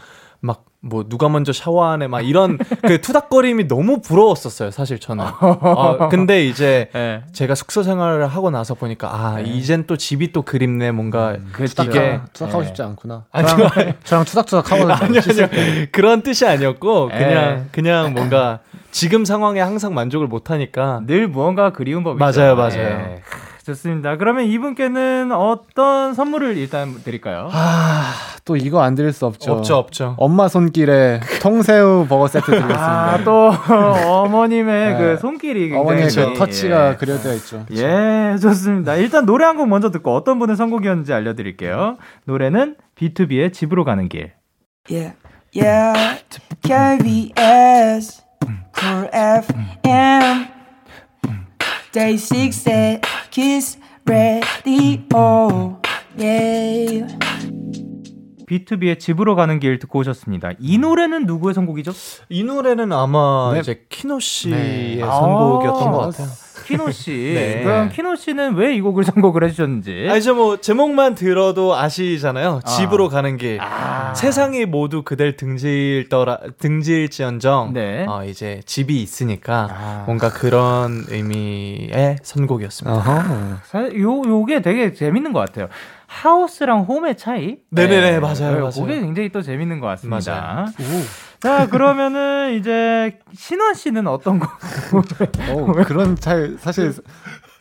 막 뭐 누가 먼저 샤워하네 막 이런 그 투닥거림이 너무 부러웠었어요 사실 저는 아, 근데 이제 예. *laughs* 제가 숙소 생활을 하고 나서 보니까 아 네. 이젠 또 집이 또 그립네 뭔가 그 이게 투닥하고 예. 싶지 않구나. 아니, 저랑, 저랑 투닥투닥 하거든요. 아니 아니 그런 뜻이 아니었고 에. 그냥 그냥 뭔가 지금 상황에 항상 만족을 못 하니까 늘 무언가 그리운 법이죠. 맞아요, 맞아요. 예. 좋습니다. 그러면 이분께는 어떤 선물을 일단 드릴까요? 아, 또 이거 안 드릴 수 없죠. 없죠 없죠 엄마 손길에 통새우 버거 세트 드리겠습니다. 아, 또 어머님의 네. 그 손길이 굉장히 어머니의 그 예. 터치가 그려져 있죠. 예, 좋습니다. 일단 노래 한 곡 먼저 듣고 어떤 분의 선곡이었는지 알려드릴게요. 노래는 B2B의 집으로 가는 길. Yeah, yeah. KBS, Cool FM, Day 6 at Kiss Radio. Yeah. B2B의 집으로 가는 길 듣고 오셨습니다. 이 노래는 누구의 선곡이죠? 이 노래는 아마 네. 이제 키노 씨의 네. 선곡이었던 아, 것 같아요. 키노 씨. *laughs* 네. 그럼 키노 씨는 왜 이 곡을 선곡을 해주셨는지. 아 이제 뭐 제목만 들어도 아시잖아요. 집으로 가는 길. 아. 세상이 모두 그댈 등질더라 등질지언정. 네. 어, 이제 집이 있으니까 아. 뭔가 그런 의미의 선곡이었습니다. 어허. 사실 요 요게 되게 재밌는 것 같아요. House랑 home의 차이? 네네네, 맞아요, 네, 맞아요. 그게 굉장히 또 재밌는 것 같습니다. 맞아요. 자 그러면은 이제 신원 씨는 어떤 거? 어, 그런 차이 사실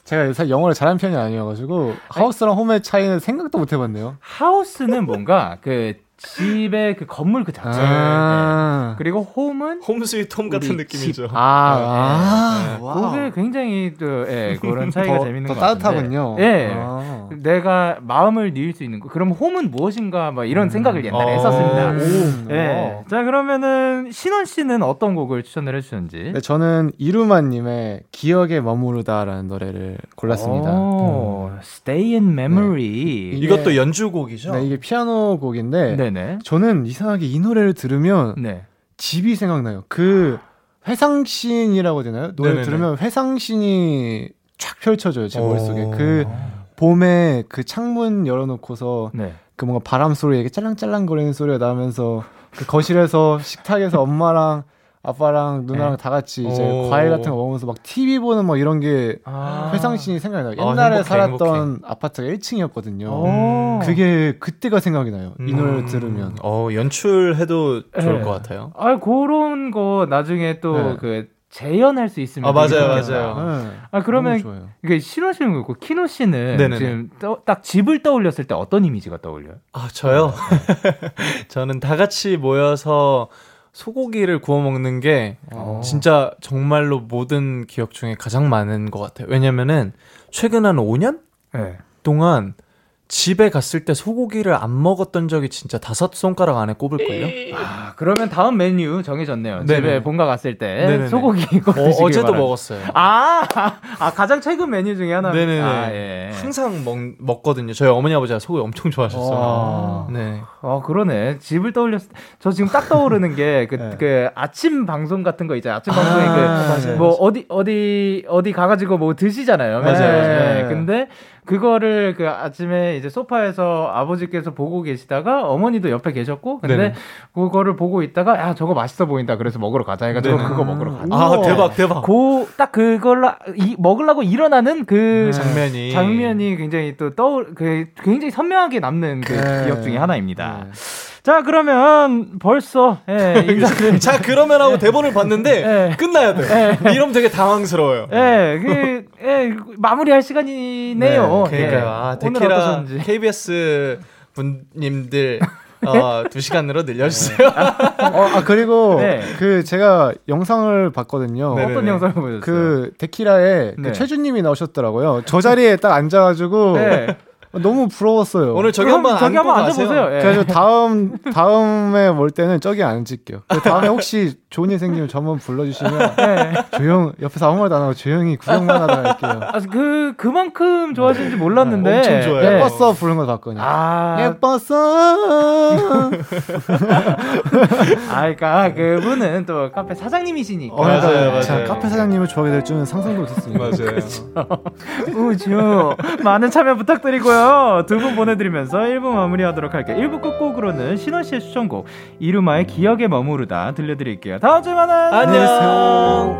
제가 사실 영어를 잘하는 편이 아니어가지고 house랑 home의 차이는 생각도 못 해봤네요. House는 뭔가 그 집의 그 건물 그 자체. 네. 아, 그리고 home은 home sweet home 같은 느낌이죠. 아, 네. Wow. 그게 굉장히 또 예, 그런 차이가 더, 재밌는 더 것 같은데. 따뜻하군요. 예. 아. 내가 마음을 뉘을 수 있는 거. 그럼 home은 무엇인가? 막 이런 생각을 옛날에 어. 했었습니다. 음, 예. Wow. 자 그러면은 신원 씨는 어떤 곡을 추천을 해 주셨는지? 네, 저는 이루마 님의 기억에 머무르다라는 노래를 골랐습니다. 오, Stay in Memory. 이게- 이것도 연주곡이죠. 네, 이게 피아노 곡인데 네네. 저는 이상하게 이 노래를 들으면 네. 집이 생각나요. 그 회상신이라고 되나요? 노래 네네네. 들으면 회상신이 쫙 펼쳐져요 제 오. 머릿속에. 그 봄에 그 창문 열어놓고서 네. 그 뭔가 바람 소리 이렇게 짤랑짤랑 거리는 소리가 나면서 그 거실에서 식탁에서 엄마랑 아빠랑 누나랑 네. 다 같이 이제 오. 과일 같은 거 먹으면서 막 TV 보는 뭐 이런 게 아. 회상신이 생각나요. 아, 옛날에 행복해, 살았던 아파트가 1층이었거든요. 오. 그게 그때가 생각이 나요. 이 음. 노래를 들으면. 어 연출해도 좋을 네. 것 같아요. 아, 그런 거 나중에 또 네. 그 재현할 수 있으면 아, 맞아요, 좋겠다. 맞아요. 네. 아 그러면. 이게 신호 씨는 그렇고 키노 씨는 네네네. 지금 떠- 딱 집을 떠올렸을 때 어떤 이미지가 떠올려요? 아, 저요? *laughs* 저는 다 같이 모여서 소고기를 구워 먹는 게 진짜 정말로 모든 기억 중에 가장 많은 것 같아요. 왜냐면은 최근 한 5년 네. 동안 집에 갔을 때 소고기를 안 먹었던 적이 진짜 다섯 손가락 안에 꼽을걸요? 아 그러면 다음 메뉴 정해졌네요. 네네. 집에 본가 갔을 때 네네네. 소고기 꼭 어, 드시길 어제도 바랍니다. 먹었어요. 아, 아 가장 최근 메뉴 중에 하나. 네네네. 아, 예. 항상 먹, 먹거든요. 저희 어머니 아버지가 소고기 엄청 좋아하셨어요. 네. 어 그러네. 집을 떠올렸을 때, 저 지금 딱 떠오르는 게그 *laughs* 그 네. 아침 방송 같은 거 있잖아요. 아침 방송에 그 맞아요. 뭐 어디 어디 어디 가 가지고 뭐 드시잖아요. 맞아요. 맞아요. 네, 근데 그거를 그 아침에 이제 소파에서 아버지께서 보고 계시다가 어머니도 옆에 계셨고 근데 네네. 그거를 보고 있다가 야 저거 맛있어 보인다 그래서 먹으러 가자 해가지고 네네. 그거 먹으러 가자. 아, 대박, 대박. 그딱 그걸 이, 먹으려고 일어나는 그 장면이. 장면이 굉장히 또 떠올 그 굉장히 선명하게 남는 그 네. 기억 중에 하나입니다. 네. 자 그러면 벌써 예, *laughs* 인사를 자, 그러면 하고 대본을 봤는데 네. 끝나야 돼. 이러면 되게 당황스러워요. 예, 그, 예, 마무리할 시간이네요. 그러니까요. 예. 아, 오늘 데키라. KBS 분님들 *laughs* 어, 두 시간으로 늘려주세요. 어, 아 그리고 네. 그 제가 영상을 봤거든요. 네네. 어떤 영상을 보셨어요? 그 데키라에 네. 그 최준님이 나오셨더라고요. 저 자리에 딱 앉아가지고 네. 너무 부러웠어요. 오늘 저기 한번 저기 한번. 앉아보세요. 예. 그래서 다음 다음에 올 때는 저기 앉을게요. 그 다음에 혹시 좋은 일 생기면 저 한번 불러주시면 예. *laughs* 조용 옆에서 아무 말도 안 하고 조용히 구경만 하다 할게요. 아, 그 그만큼 좋아하시는지 몰랐는데. 엄청 좋아요. 예. 예뻤어 부른 거 봤거든요. 아, 예뻤어. *laughs* 아, 그러니까 그분은 또 카페 사장님이시니까. 어, 그러니까 맞아요, 맞아요. 제가 카페 사장님을 좋아하게 될 줄은 상상도 못했습니다. 맞아요. 우주 많은 참여 부탁드리고요. 두 분 보내드리면서 1부 마무리하도록 할게요. 1부 끝곡으로는 신원 씨의 추천곡 이루마의 기억에 머무르다 들려드릴게요. 다음 주에 만나요. 안녕.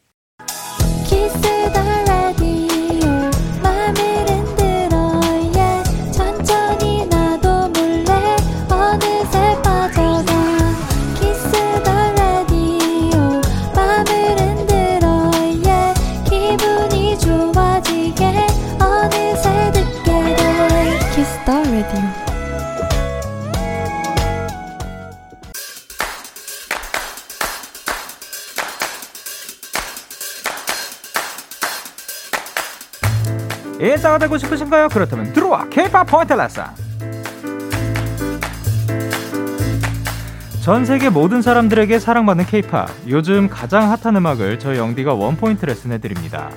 싶으신가요? 그렇다면 들어와 K-pop 포인트 레슨. 전 세계 모든 사람들에게 사랑받는 K-pop. 요즘 가장 핫한 음악을 저희 영디가 원 포인트 레슨 해 드립니다.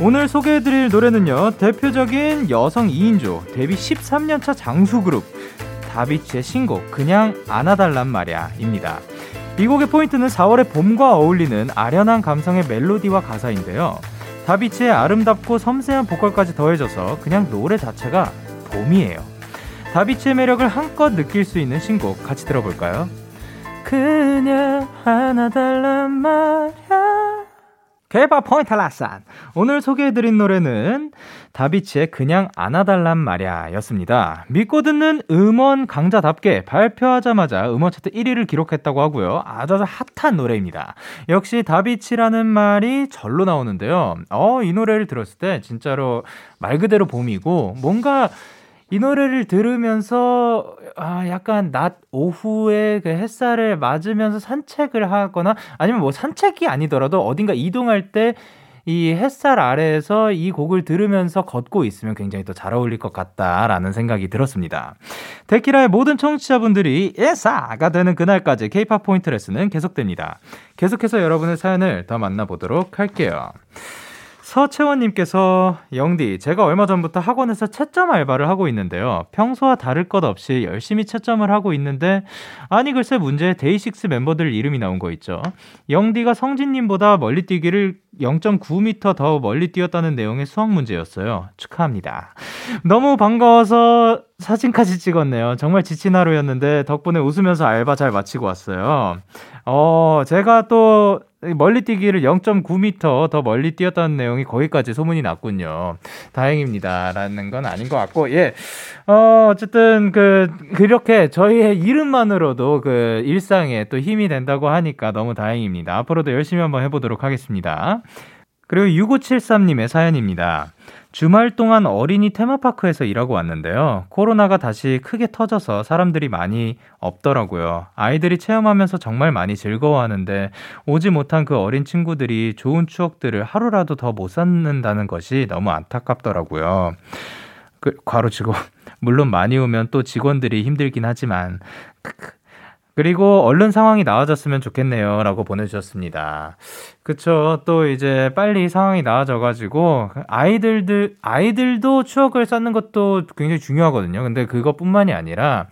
오늘 소개해드릴 노래는요, 대표적인 여성 2인조, 데뷔 13년차 장수 그룹, 다비치의 신곡, 그냥 안아달란 말야, 입니다. 이 곡의 포인트는 4월의 봄과 어울리는 아련한 감성의 멜로디와 가사인데요. 다비치의 아름답고 섬세한 보컬까지 더해져서 그냥 노래 자체가 봄이에요. 다비치의 매력을 한껏 느낄 수 있는 신곡 같이 들어볼까요? 그냥 하나 달란 말야 케이팝 포인트 라산 오늘 소개해드린 노래는 다비치의 그냥 안아달란 말야 였습니다. 믿고 듣는 음원 강자답게 발표하자마자 음원 차트 1위를 기록했다고 하고요. 아주 핫한 노래입니다. 역시 다비치라는 말이 절로 나오는데요. 어, 이 노래를 들었을 때 진짜로 말 그대로 봄이고 뭔가 이 노래를 들으면서 아 약간 낮 오후에 그 햇살을 맞으면서 산책을 하거나 아니면 뭐 산책이 아니더라도 어딘가 이동할 때 이 햇살 아래에서 이 곡을 들으면서 걷고 있으면 굉장히 또 잘 어울릴 것 같다라는 생각이 들었습니다. 데키라의 모든 청취자분들이 예사가 되는 그날까지 K-팝 포인트 레슨은 계속됩니다. 계속해서 여러분의 사연을 더 만나보도록 할게요. 서채원님께서 영디 제가 얼마 전부터 학원에서 채점 알바를 하고 있는데요. 평소와 다를 것 없이 열심히 채점을 하고 있는데 아니 글쎄 문제에 데이식스 멤버들 이름이 나온 거 있죠. 영디가 성진님보다 멀리 뛰기를 0.9m 더 멀리 뛰었다는 내용의 수학 문제였어요. 축하합니다. 너무 반가워서 사진까지 찍었네요. 정말 지친 하루였는데 덕분에 웃으면서 알바 잘 마치고 왔어요. 어, 제가 또 멀리 뛰기를 0.9m 더 멀리 뛰었다는 내용이 거기까지 소문이 났군요. 다행입니다. 라는 건 아닌 것 같고, 예. 어, 어쨌든, 그, 그렇게 저희의 이름만으로도 그 일상에 또 힘이 된다고 하니까 너무 다행입니다. 앞으로도 열심히 한번 해 보도록 하겠습니다. 그리고 6573님의 사연입니다. 주말 동안 어린이 테마파크에서 일하고 왔는데요. 코로나가 다시 크게 터져서 사람들이 많이 없더라고요. 아이들이 체험하면서 정말 많이 즐거워하는데 오지 못한 그 어린 친구들이 좋은 추억들을 하루라도 더 못 쌓는다는 것이 너무 안타깝더라고요. 그, 괄호치고, 물론 많이 오면 또 직원들이 힘들긴 하지만, 크크. 그리고 얼른 상황이 나아졌으면 좋겠네요. 라고 보내주셨습니다. 그쵸. 또 이제 빨리 상황이 나아져가지고, 아이들들, 아이들도 추억을 쌓는 것도 굉장히 중요하거든요. 근데 그것뿐만이 아니라,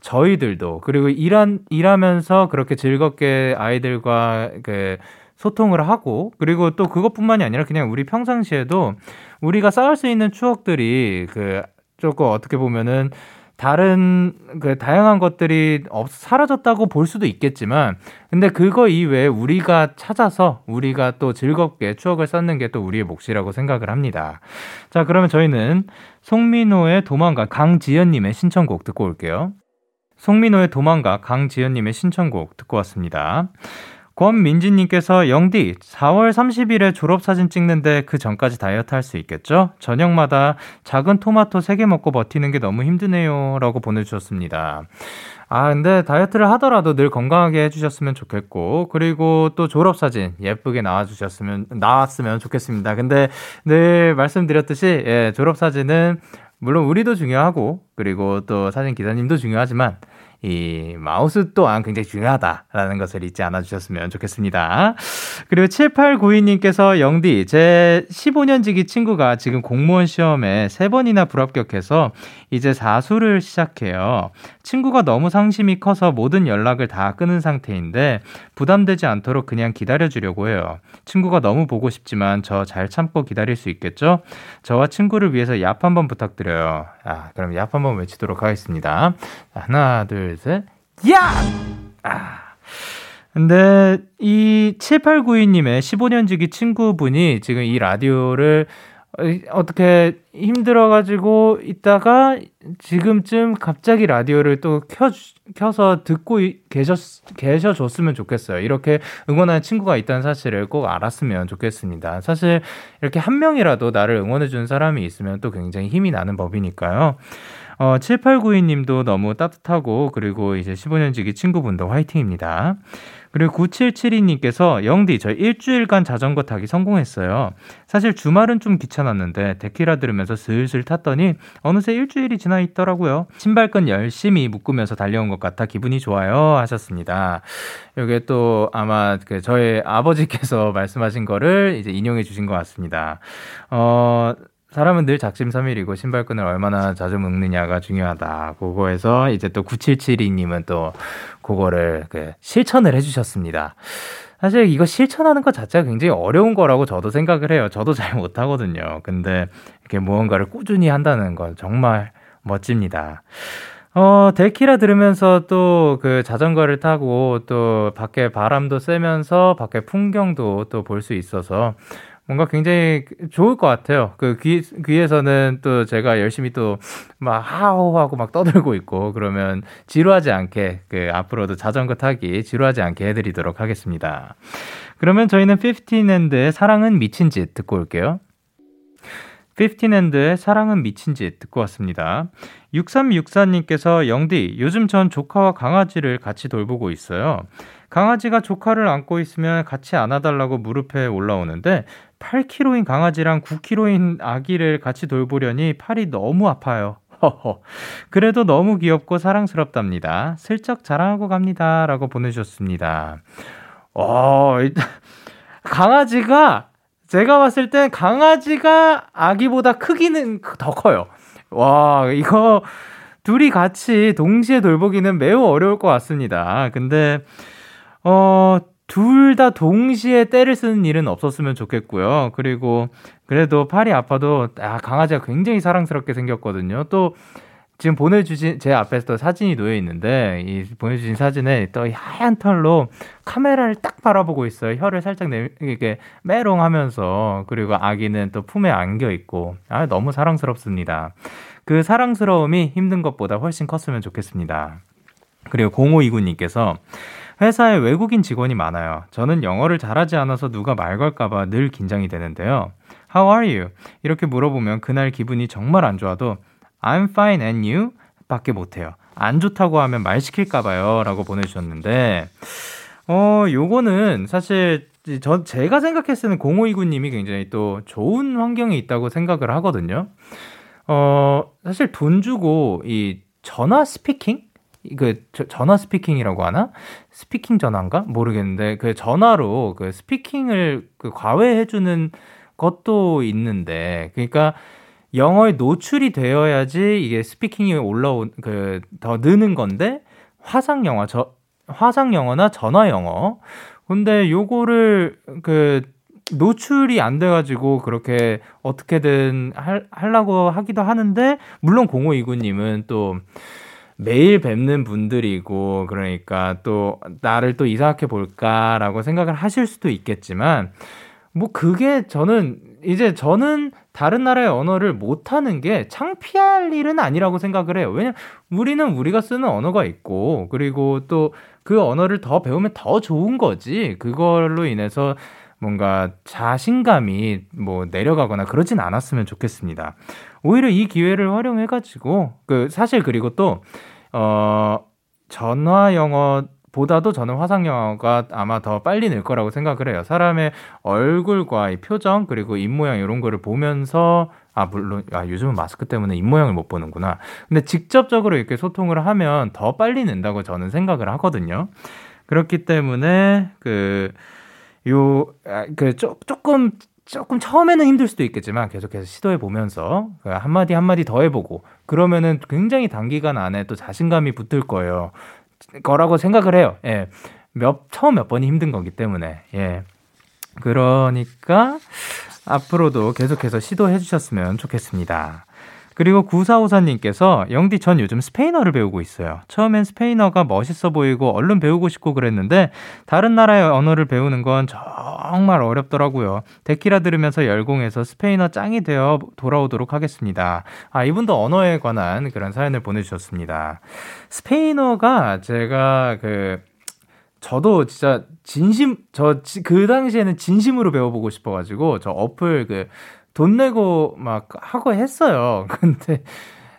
저희들도, 그리고 일한, 일하면서 그렇게 즐겁게 아이들과 그, 소통을 하고, 그리고 또 그것뿐만이 아니라 그냥 우리 평상시에도 우리가 쌓을 수 있는 추억들이 그, 조금 어떻게 보면은 다른 그 다양한 것들이 없 사라졌다고 볼 수도 있겠지만 근데 그거 이외에 우리가 찾아서 우리가 또 즐겁게 추억을 쌓는 게 또 우리의 몫이라고 생각을 합니다. 자, 그러면 저희는 송민호의 도망가 강지연 님의 신청곡 듣고 올게요. 송민호의 도망가 강지연 님의 신청곡 듣고 왔습니다. 권민지님께서 영디 4월 30일에 졸업사진 찍는데 그 전까지 다이어트 할 수 있겠죠? 저녁마다 작은 토마토 3개 먹고 버티는 게 너무 힘드네요. 라고 보내주셨습니다. 아, 근데 다이어트를 하더라도 늘 건강하게 해주셨으면 좋겠고, 그리고 또 졸업사진 예쁘게 나와주셨으면, 나왔으면 좋겠습니다. 근데 늘 말씀드렸듯이, 예, 졸업사진은 물론 우리도 중요하고, 그리고 또 사진 기사님도 중요하지만, 이 마우스 또한 굉장히 중요하다라는 것을 잊지 않아 주셨으면 좋겠습니다. 그리고 7892님께서 영디, 제 15년 지기 친구가 지금 공무원 시험에 3번이나 불합격해서 이제 사수를 시작해요. 친구가 너무 상심이 커서 모든 연락을 다 끊은 상태인데 부담되지 않도록 그냥 기다려주려고 해요. 친구가 너무 보고 싶지만 저 잘 참고 기다릴 수 있겠죠? 저와 친구를 위해서 얍 한번 부탁드려요. 아, 그럼 얍 한번 외치도록 하겠습니다. 하나, 둘, 셋. 야! 아. 근데 이 7892님의 15년 지기 친구분이 지금 이 라디오를 어떻게 힘들어가지고 있다가 지금쯤 갑자기 라디오를 또 켜, 켜서 듣고 계셨, 계셔줬으면 좋겠어요. 이렇게 응원하는 친구가 있다는 사실을 꼭 알았으면 좋겠습니다. 사실 이렇게 한 명이라도 나를 응원해주는 사람이 있으면 또 굉장히 힘이 나는 법이니까요. 어, 7892님도 너무 따뜻하고 그리고 이제 15년 지기 친구분도 화이팅입니다. 그리고 9772님께서 영디 저 일주일간 자전거 타기 성공했어요. 사실 주말은 좀 귀찮았는데 데키라 들으면서 슬슬 탔더니 어느새 일주일이 지나 있더라고요. 신발끈 열심히 묶으면서 달려온 것 같아 기분이 좋아요 하셨습니다. 이게 또 아마 그 저의 아버지께서 *laughs* 말씀하신 거를 이제 인용해 주신 것 같습니다. 어 사람은 늘 작심삼일이고 신발끈을 얼마나 자주 묶느냐가 중요하다. 그거에서 이제 또 9772님은 또 그거를 그 실천을 해주셨습니다. 사실 이거 실천하는 것 자체가 굉장히 어려운 거라고 저도 생각을 해요. 저도 잘 못하거든요. 근데 이렇게 무언가를 꾸준히 한다는 건 정말 멋집니다. 어, 데키라 들으면서 또 그 자전거를 타고 또 밖에 바람도 쐬면서 밖에 풍경도 또 볼 수 있어서 뭔가 굉장히 좋을 것 같아요. 그 귀, 귀에서는 또 제가 열심히 또 막 하호하고 막 떠들고 있고 그러면 지루하지 않게 그 앞으로도 자전거 타기 지루하지 않게 해드리도록 하겠습니다. 그러면 저희는 15&의 사랑은 미친 짓 듣고 올게요. 15&의 사랑은 미친 짓 듣고 왔습니다. 6364님께서 영디, 요즘 전 조카와 강아지를 같이 돌보고 있어요. 강아지가 조카를 안고 있으면 같이 안아달라고 무릎에 올라오는데 8kg인 강아지랑 9kg인 아기를 같이 돌보려니 팔이 너무 아파요. 그래도 너무 귀엽고 사랑스럽답니다. 슬쩍 자랑하고 갑니다. 라고 보내주셨습니다. 어, 강아지가, 제가 봤을 땐 강아지가 아기보다 크기는 더 커요. 와, 이거, 둘이 같이 동시에 돌보기는 매우 어려울 것 같습니다. 근데, 어, 둘 다 동시에 때를 쓰는 일은 없었으면 좋겠고요. 그리고 그래도 팔이 아파도 아, 강아지가 굉장히 사랑스럽게 생겼거든요. 또 지금 보내주신 제 앞에서 또 사진이 놓여 있는데 이 보내주신 사진에 또 하얀 털로 카메라를 딱 바라보고 있어요. 혀를 살짝 내 이렇게 메롱하면서 그리고 아기는 또 품에 안겨 있고 아 너무 사랑스럽습니다. 그 사랑스러움이 힘든 것보다 훨씬 컸으면 좋겠습니다. 그리고 0529님께서 회사에 외국인 직원이 많아요. 저는 영어를 잘하지 않아서 누가 말 걸까봐 늘 긴장이 되는데요. How are you? 이렇게 물어보면 그날 기분이 정말 안 좋아도 I'm fine and you? 밖에 못해요. 안 좋다고 하면 말 시킬까봐요. 라고 보내주셨는데, 어, 요거는 사실 저, 제가 생각했을 때는 0529님이 굉장히 또 좋은 환경에 있다고 생각을 하거든요. 어, 사실 돈 주고 이 전화 speaking? 그 전화 speaking이라고 하나? speaking 전화인가? 모르겠는데 그 전화로 그 speaking을 그 과외해 주는 것도 있는데 그러니까 영어에 노출이 되어야지 이게 스피킹이 올라온 그 더 느는 건데 화상 영어 저 화상 영어나 전화 영어 근데 요거를 그 노출이 안 돼가지고 그렇게 어떻게든 할, 하려고 하기도 하는데 물론 0529님은 또 매일 뵙는 분들이고 그러니까 또 나를 또 이상하게 볼까라고 생각을 하실 수도 있겠지만 뭐 그게 저는 이제 저는 다른 나라의 언어를 못하는 게 창피할 일은 아니라고 생각을 해요. 왜냐 우리는 우리가 쓰는 언어가 있고 그리고 또 그 언어를 더 배우면 더 좋은 거지. 그걸로 인해서 뭔가 자신감이 뭐 내려가거나 그러진 않았으면 좋겠습니다. 오히려 이 기회를 활용해 가지고 그 사실 그리고 또 어 전화 영어 보다도 저는 화상 영어가 아마 더 빨리 늘 거라고 생각을 해요. 사람의 얼굴과 이 표정 그리고 입 모양 이런 거를 보면서 아 물론 아 요즘은 마스크 때문에 입 모양을 못 보는구나. 근데 직접적으로 이렇게 소통을 하면 더 빨리 는다고 저는 생각을 하거든요. 그렇기 때문에 그 요, 아, 그, 쪼, 조금, 조금 처음에는 힘들 수도 있겠지만 계속해서 시도해 보면서 그 한마디 한마디 더 해보고 그러면은 굉장히 단기간 안에 또 자신감이 붙을 거예요. 거라고 생각을 해요. 예. 몇, 처음 몇 번이 힘든 거기 때문에. 예. 그러니까 앞으로도 계속해서 시도해 주셨으면 좋겠습니다. 그리고 9454님께서 영디 전 요즘 스페인어를 배우고 있어요. 처음엔 스페인어가 멋있어 보이고 얼른 배우고 싶고 그랬는데 다른 나라의 언어를 배우는 건 정말 어렵더라고요. 데키라 들으면서 열공해서 스페인어 짱이 되어 돌아오도록 하겠습니다. 아, 이분도 언어에 관한 그런 사연을 보내주셨습니다. 스페인어가 제가 그 저도 진짜 진심 저 그 당시에는 진심으로 배워보고 싶어가지고 저 어플 그 돈 내고 막 하고 했어요. *laughs* 근데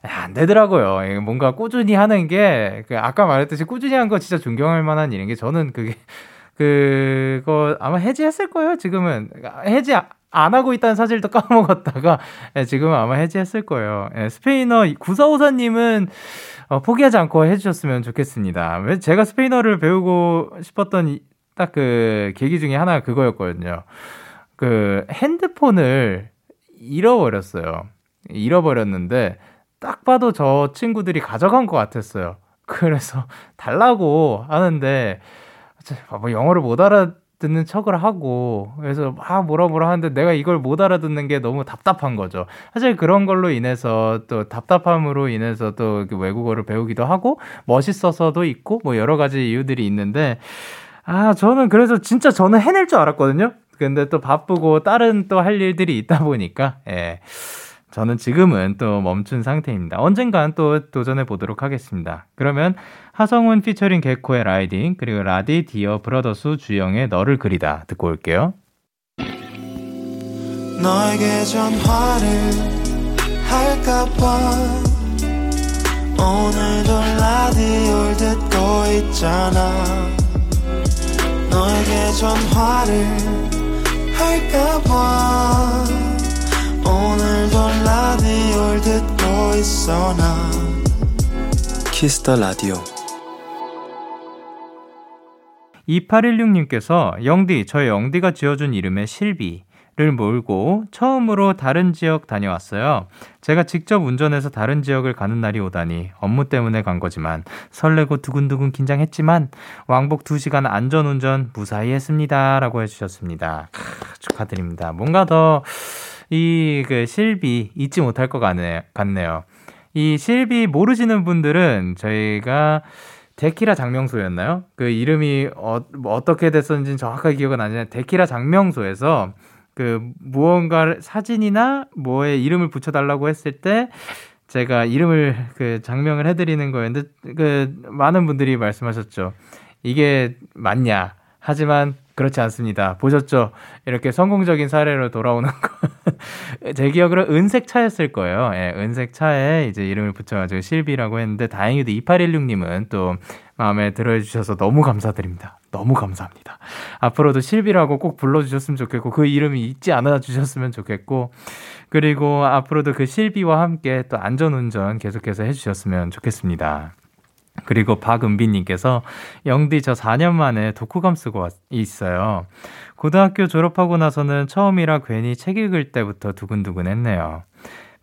안 되더라고요. 뭔가 꾸준히 하는 게, 그 아까 말했듯이 꾸준히 한 거 진짜 존경할 만한 일인 게 저는 그게, *laughs* 그거 아마 해지했을 거예요, 지금은. 해지 안 하고 있다는 사실도 *laughs* 까먹었다가, 예, 지금은 아마 해지했을 거예요. 예, 스페인어 9454님은 어, 포기하지 않고 해주셨으면 좋겠습니다. 왜 제가 스페인어를 배우고 싶었던 딱 그 계기 중에 하나가 그거였거든요. 그 핸드폰을 잃어버렸어요. 잃어버렸는데 딱 봐도 저 친구들이 가져간 것 같았어요. 그래서 *laughs* 달라고 하는데 뭐 영어를 못 알아듣는 척을 하고 그래서 막 뭐라 뭐라 하는데 내가 이걸 못 알아듣는 게 너무 답답한 거죠. 사실 그런 걸로 인해서 또 답답함으로 인해서 또 외국어를 배우기도 하고 멋있어서도 있고 뭐 여러 가지 이유들이 있는데 아 저는 그래서 진짜 저는 해낼 줄 알았거든요. 근데 또 바쁘고 다른 또 할 일들이 있다 보니까, 예. 저는 지금은 또 멈춘 상태입니다. 언젠간 또 도전해 보도록 하겠습니다. 그러면 하성운 피처링 개코의 Riding, 그리고 라디 디어 브라더수 주영의 너를 그리다 듣고 올게요. 너에게 전화를 할까봐 오늘도 라디오를 듣고 있잖아 너에게 전화를 할까봐 오늘도 라디오를 듣고 있어 나. Kiss the Radio 2816님께서 영디, 저희 영디가 지어준 이름의 실비 를 몰고 처음으로 다른 지역 다녀왔어요. 제가 직접 운전해서 다른 지역을 가는 날이 오다니 업무 때문에 간 거지만 설레고 두근두근 긴장했지만 왕복 2시간 안전운전 무사히 했습니다. 라고 해주셨습니다. 크, 축하드립니다. 뭔가 더 이 그 실비 잊지 못할 것 같네, 같네요. 이 실비 모르시는 분들은 저희가 데키라 장명소였나요? 그 이름이 어, 뭐 어떻게 됐었는지는 정확하게 기억은 안 나지만 데키라 장명소에서 그 무언가 사진이나 뭐에 이름을 붙여달라고 했을 때 제가 이름을 그 장명을 해드리는 거였는데 그 많은 분들이 말씀하셨죠. 이게 맞냐? 하지만 그렇지 않습니다. 보셨죠? 이렇게 성공적인 사례로 돌아오는 거. *laughs* 제 기억으로 은색 차였을 거예요. 예, 은색 차에 이제 이름을 붙여가지고 실비라고 했는데 다행히도 2816님은 또 마음에 들어주셔서 너무 감사드립니다. 너무 감사합니다. 앞으로도 실비라고 꼭 불러주셨으면 좋겠고 그 이름이 잊지 않아 주셨으면 좋겠고 그리고 앞으로도 그 실비와 함께 또 안전운전 계속해서 해주셨으면 좋겠습니다. 그리고 박은비님께서 영디 저 4년 만에 독후감 쓰고 왔, 있어요. 고등학교 졸업하고 나서는 처음이라 괜히 책 읽을 때부터 두근두근 했네요.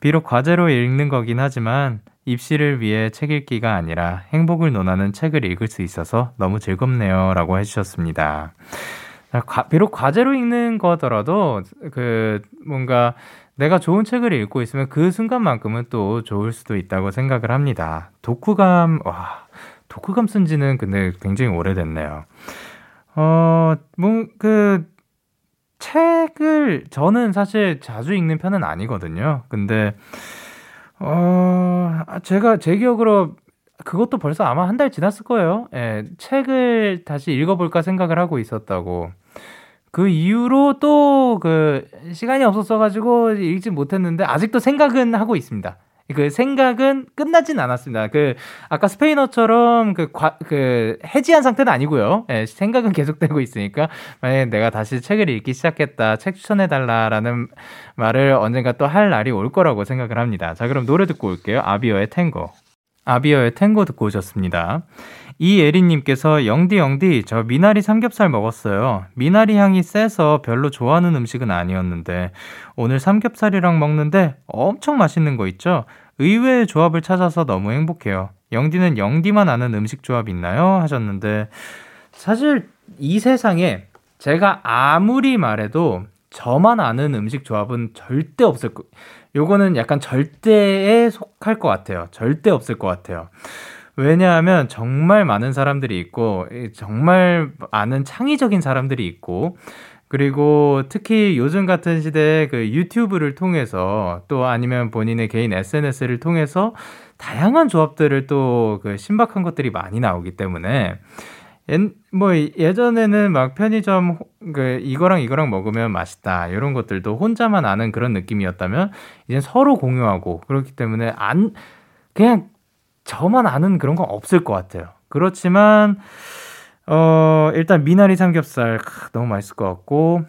비록 과제로 읽는 거긴 하지만 입시를 위해 책 읽기가 아니라 행복을 논하는 책을 읽을 수 있어서 너무 즐겁네요. 라고 해주셨습니다. 비록 과제로 읽는 거더라도 그 뭔가 내가 좋은 책을 읽고 있으면 그 순간만큼은 또 좋을 수도 있다고 생각을 합니다. 독후감, 와, 독후감 쓴 지는 근데 굉장히 오래됐네요. 어, 뭐, 그, 책을 저는 사실 자주 읽는 편은 아니거든요. 근데, 어, 제가 제 기억으로 그것도 벌써 아마 한 달 지났을 거예요. 예, 책을 다시 읽어볼까 생각을 하고 있었다고. 그 이후로 또 그 시간이 없었어가지고 읽지 못했는데 아직도 생각은 하고 있습니다. 그 생각은 끝나진 않았습니다. 그 아까 스페인어처럼 그, 과, 그 해지한 상태는 아니고요. 예, 생각은 계속되고 있으니까 만약에 내가 다시 책을 읽기 시작했다, 책 추천해 달라라는 말을 언젠가 또 할 날이 올 거라고 생각을 합니다. 자, 그럼 노래 듣고 올게요. 아비어의 탱고. 아비어의 탱고 듣고 오셨습니다. 이예리님께서 영디 영디 저 미나리 삼겹살 먹었어요. 미나리 향이 세서 별로 좋아하는 음식은 아니었는데 오늘 삼겹살이랑 먹는데 엄청 맛있는 거 있죠? 의외의 조합을 찾아서 너무 행복해요. 영디는 영디만 아는 음식 조합 있나요? 하셨는데 사실 이 세상에 제가 아무리 말해도 저만 아는 음식 조합은 절대 없을 거. 요거는 약간 절대에 속할 것 같아요. 절대 없을 것 같아요. 왜냐하면 정말 많은 사람들이 있고 정말 많은 창의적인 사람들이 있고 그리고 특히 요즘 같은 시대에 그 유튜브를 통해서 또 아니면 본인의 개인 SNS를 통해서 다양한 조합들을 또 그 신박한 것들이 많이 나오기 때문에 뭐 예전에는 막 편의점 그 이거랑 이거랑 먹으면 맛있다 이런 것들도 혼자만 아는 그런 느낌이었다면 이제 서로 공유하고 그렇기 때문에 안 그냥 저만 아는 그런 건 없을 것 같아요. 그렇지만 어 일단 미나리 삼겹살 너무 맛있을 것 같고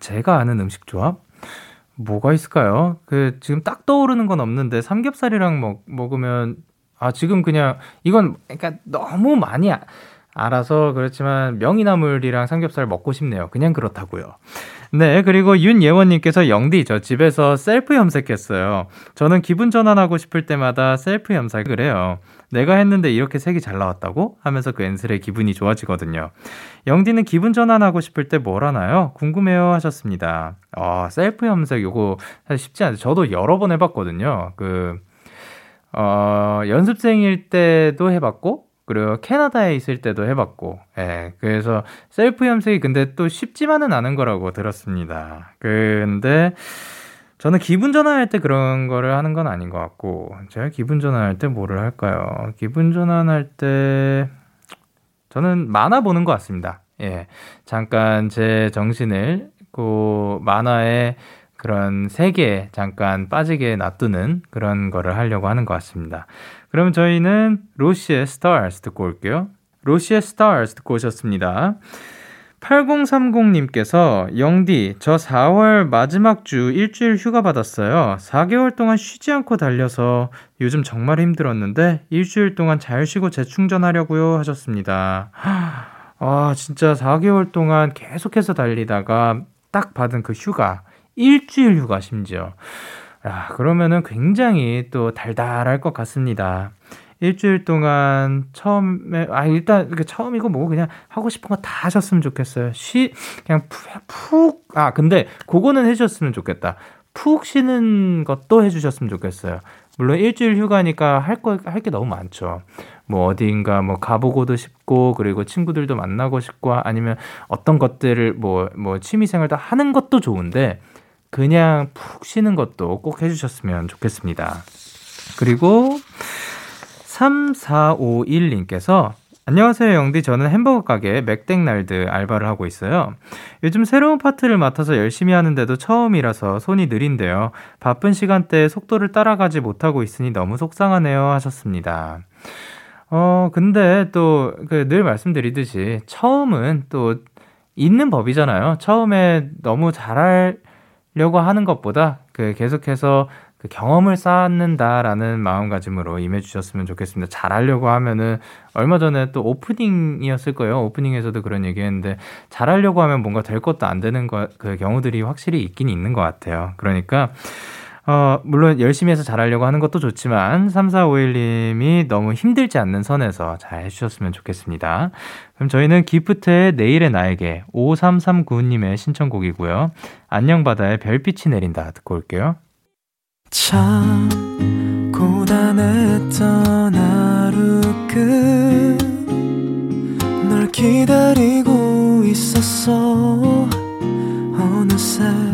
제가 아는 음식 조합 뭐가 있을까요? 그 지금 딱 떠오르는 건 없는데 삼겹살이랑 먹 먹으면 아 지금 그냥 이건 그러니까 너무 많이 아, 알아서 그렇지만 명이나물이랑 삼겹살 먹고 싶네요. 그냥 그렇다고요. 네, 그리고 윤예원님께서 영디, 저 집에서 셀프 염색했어요. 저는 기분 전환하고 싶을 때마다 셀프 염색을 해요. 내가 했는데 이렇게 색이 잘 나왔다고? 하면서 그 앤슬의 기분이 좋아지거든요. 영디는 기분 전환하고 싶을 때 뭘 하나요? 궁금해요 하셨습니다. 아, 셀프 염색 요거 사실 쉽지 않아요. 저도 여러 번 해봤거든요. 그, 어, 연습생일 때도 해봤고, 그리고 캐나다에 있을 때도 해봤고, 예, 그래서 셀프 염색이 근데 또 쉽지만은 않은 거라고 들었습니다. 근데 저는 기분 전환할 때 그런 거를 하는 건 아닌 것 같고, 제가 기분 전환할 때 뭐를 할까요? 기분 전환할 때 저는 만화 보는 것 같습니다. 예, 잠깐 제 정신을 그 만화에 그런 세계에 잠깐 빠지게 놔두는 그런 거를 하려고 하는 것 같습니다. 그럼 저희는 로시의 Stars 듣고 올게요. 로시의 Stars 듣고 오셨습니다. 8030님께서 영디 저 4월 마지막 주 일주일 휴가 받았어요. 4개월 동안 쉬지 않고 달려서 요즘 정말 힘들었는데 일주일 동안 잘 쉬고 재충전하려고요 하셨습니다. 아 진짜 4개월 동안 계속해서 달리다가 딱 받은 그 휴가 일주일 휴가 심지어 야 그러면은 굉장히 또 달달할 것 같습니다. 일주일 동안 처음에 아 일단 그 처음이고 뭐고 그냥 하고 싶은 거 다 하셨으면 좋겠어요. 쉬 그냥 푹아 근데 그거는 해주셨으면 좋겠다. 푹 쉬는 것도 해주셨으면 좋겠어요. 물론 일주일 휴가니까 할 거 할 게 너무 많죠. 뭐 어디인가 뭐 가보고도 싶고 그리고 친구들도 만나고 싶고 아니면 어떤 것들을 뭐뭐 뭐 취미생활도 하는 것도 좋은데 그냥 푹 쉬는 것도 꼭 해주셨으면 좋겠습니다. 그리고 3451님께서 안녕하세요, 영디. 저는 햄버거 가게 맥땡날드 알바를 하고 있어요. 요즘 새로운 파트를 맡아서 열심히 하는데도 처음이라서 손이 느린데요. 바쁜 시간대에 속도를 따라가지 못하고 있으니 너무 속상하네요. 하셨습니다. 어, 근데 또, 그늘 말씀드리듯이 처음은 또 있는 법이잖아요. 처음에 너무 잘 하려고 하는 것보다 그 계속해서 그 경험을 쌓는다라는 마음가짐으로 임해주셨으면 좋겠습니다. 잘하려고 하면은 얼마 전에 또 오프닝이었을 거예요. 오프닝에서도 그런 얘기했는데 잘하려고 하면 뭔가 될 것도 안 되는 거, 그 경우들이 확실히 있긴 있는 것 같아요. 그러니까 어, 물론 열심히 해서 잘하려고 하는 것도 좋지만 3451님이 너무 힘들지 않는 선에서 잘 해주셨으면 좋겠습니다. 그럼 저희는 기프트의 내일의 나에게 5339님의 신청곡이고요. 안녕바다의 별빛이 내린다 듣고 올게요. 참 고단했던 하루 끝널 기다리고 있었어 어느새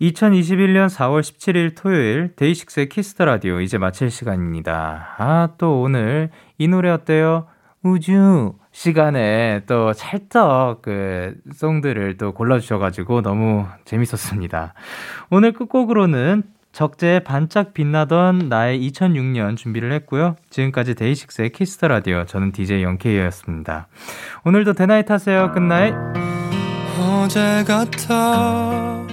2021년 4월 17일 토요일 데이식스의 Kiss the Radio 이제 마칠 시간입니다. 아, 또 오늘 이 노래 어때요? 우주 시간에 또 찰떡 그 song들을 또 골라주셔가지고 너무 재밌었습니다. 오늘 끝곡으로는 적재 반짝 빛나던 나의 2006년 준비를 했고요. 지금까지 데이식스의 Kiss the Radio 저는 DJ 영케이였습니다. 오늘도 데나잇 하세요. Good night. 어제 같아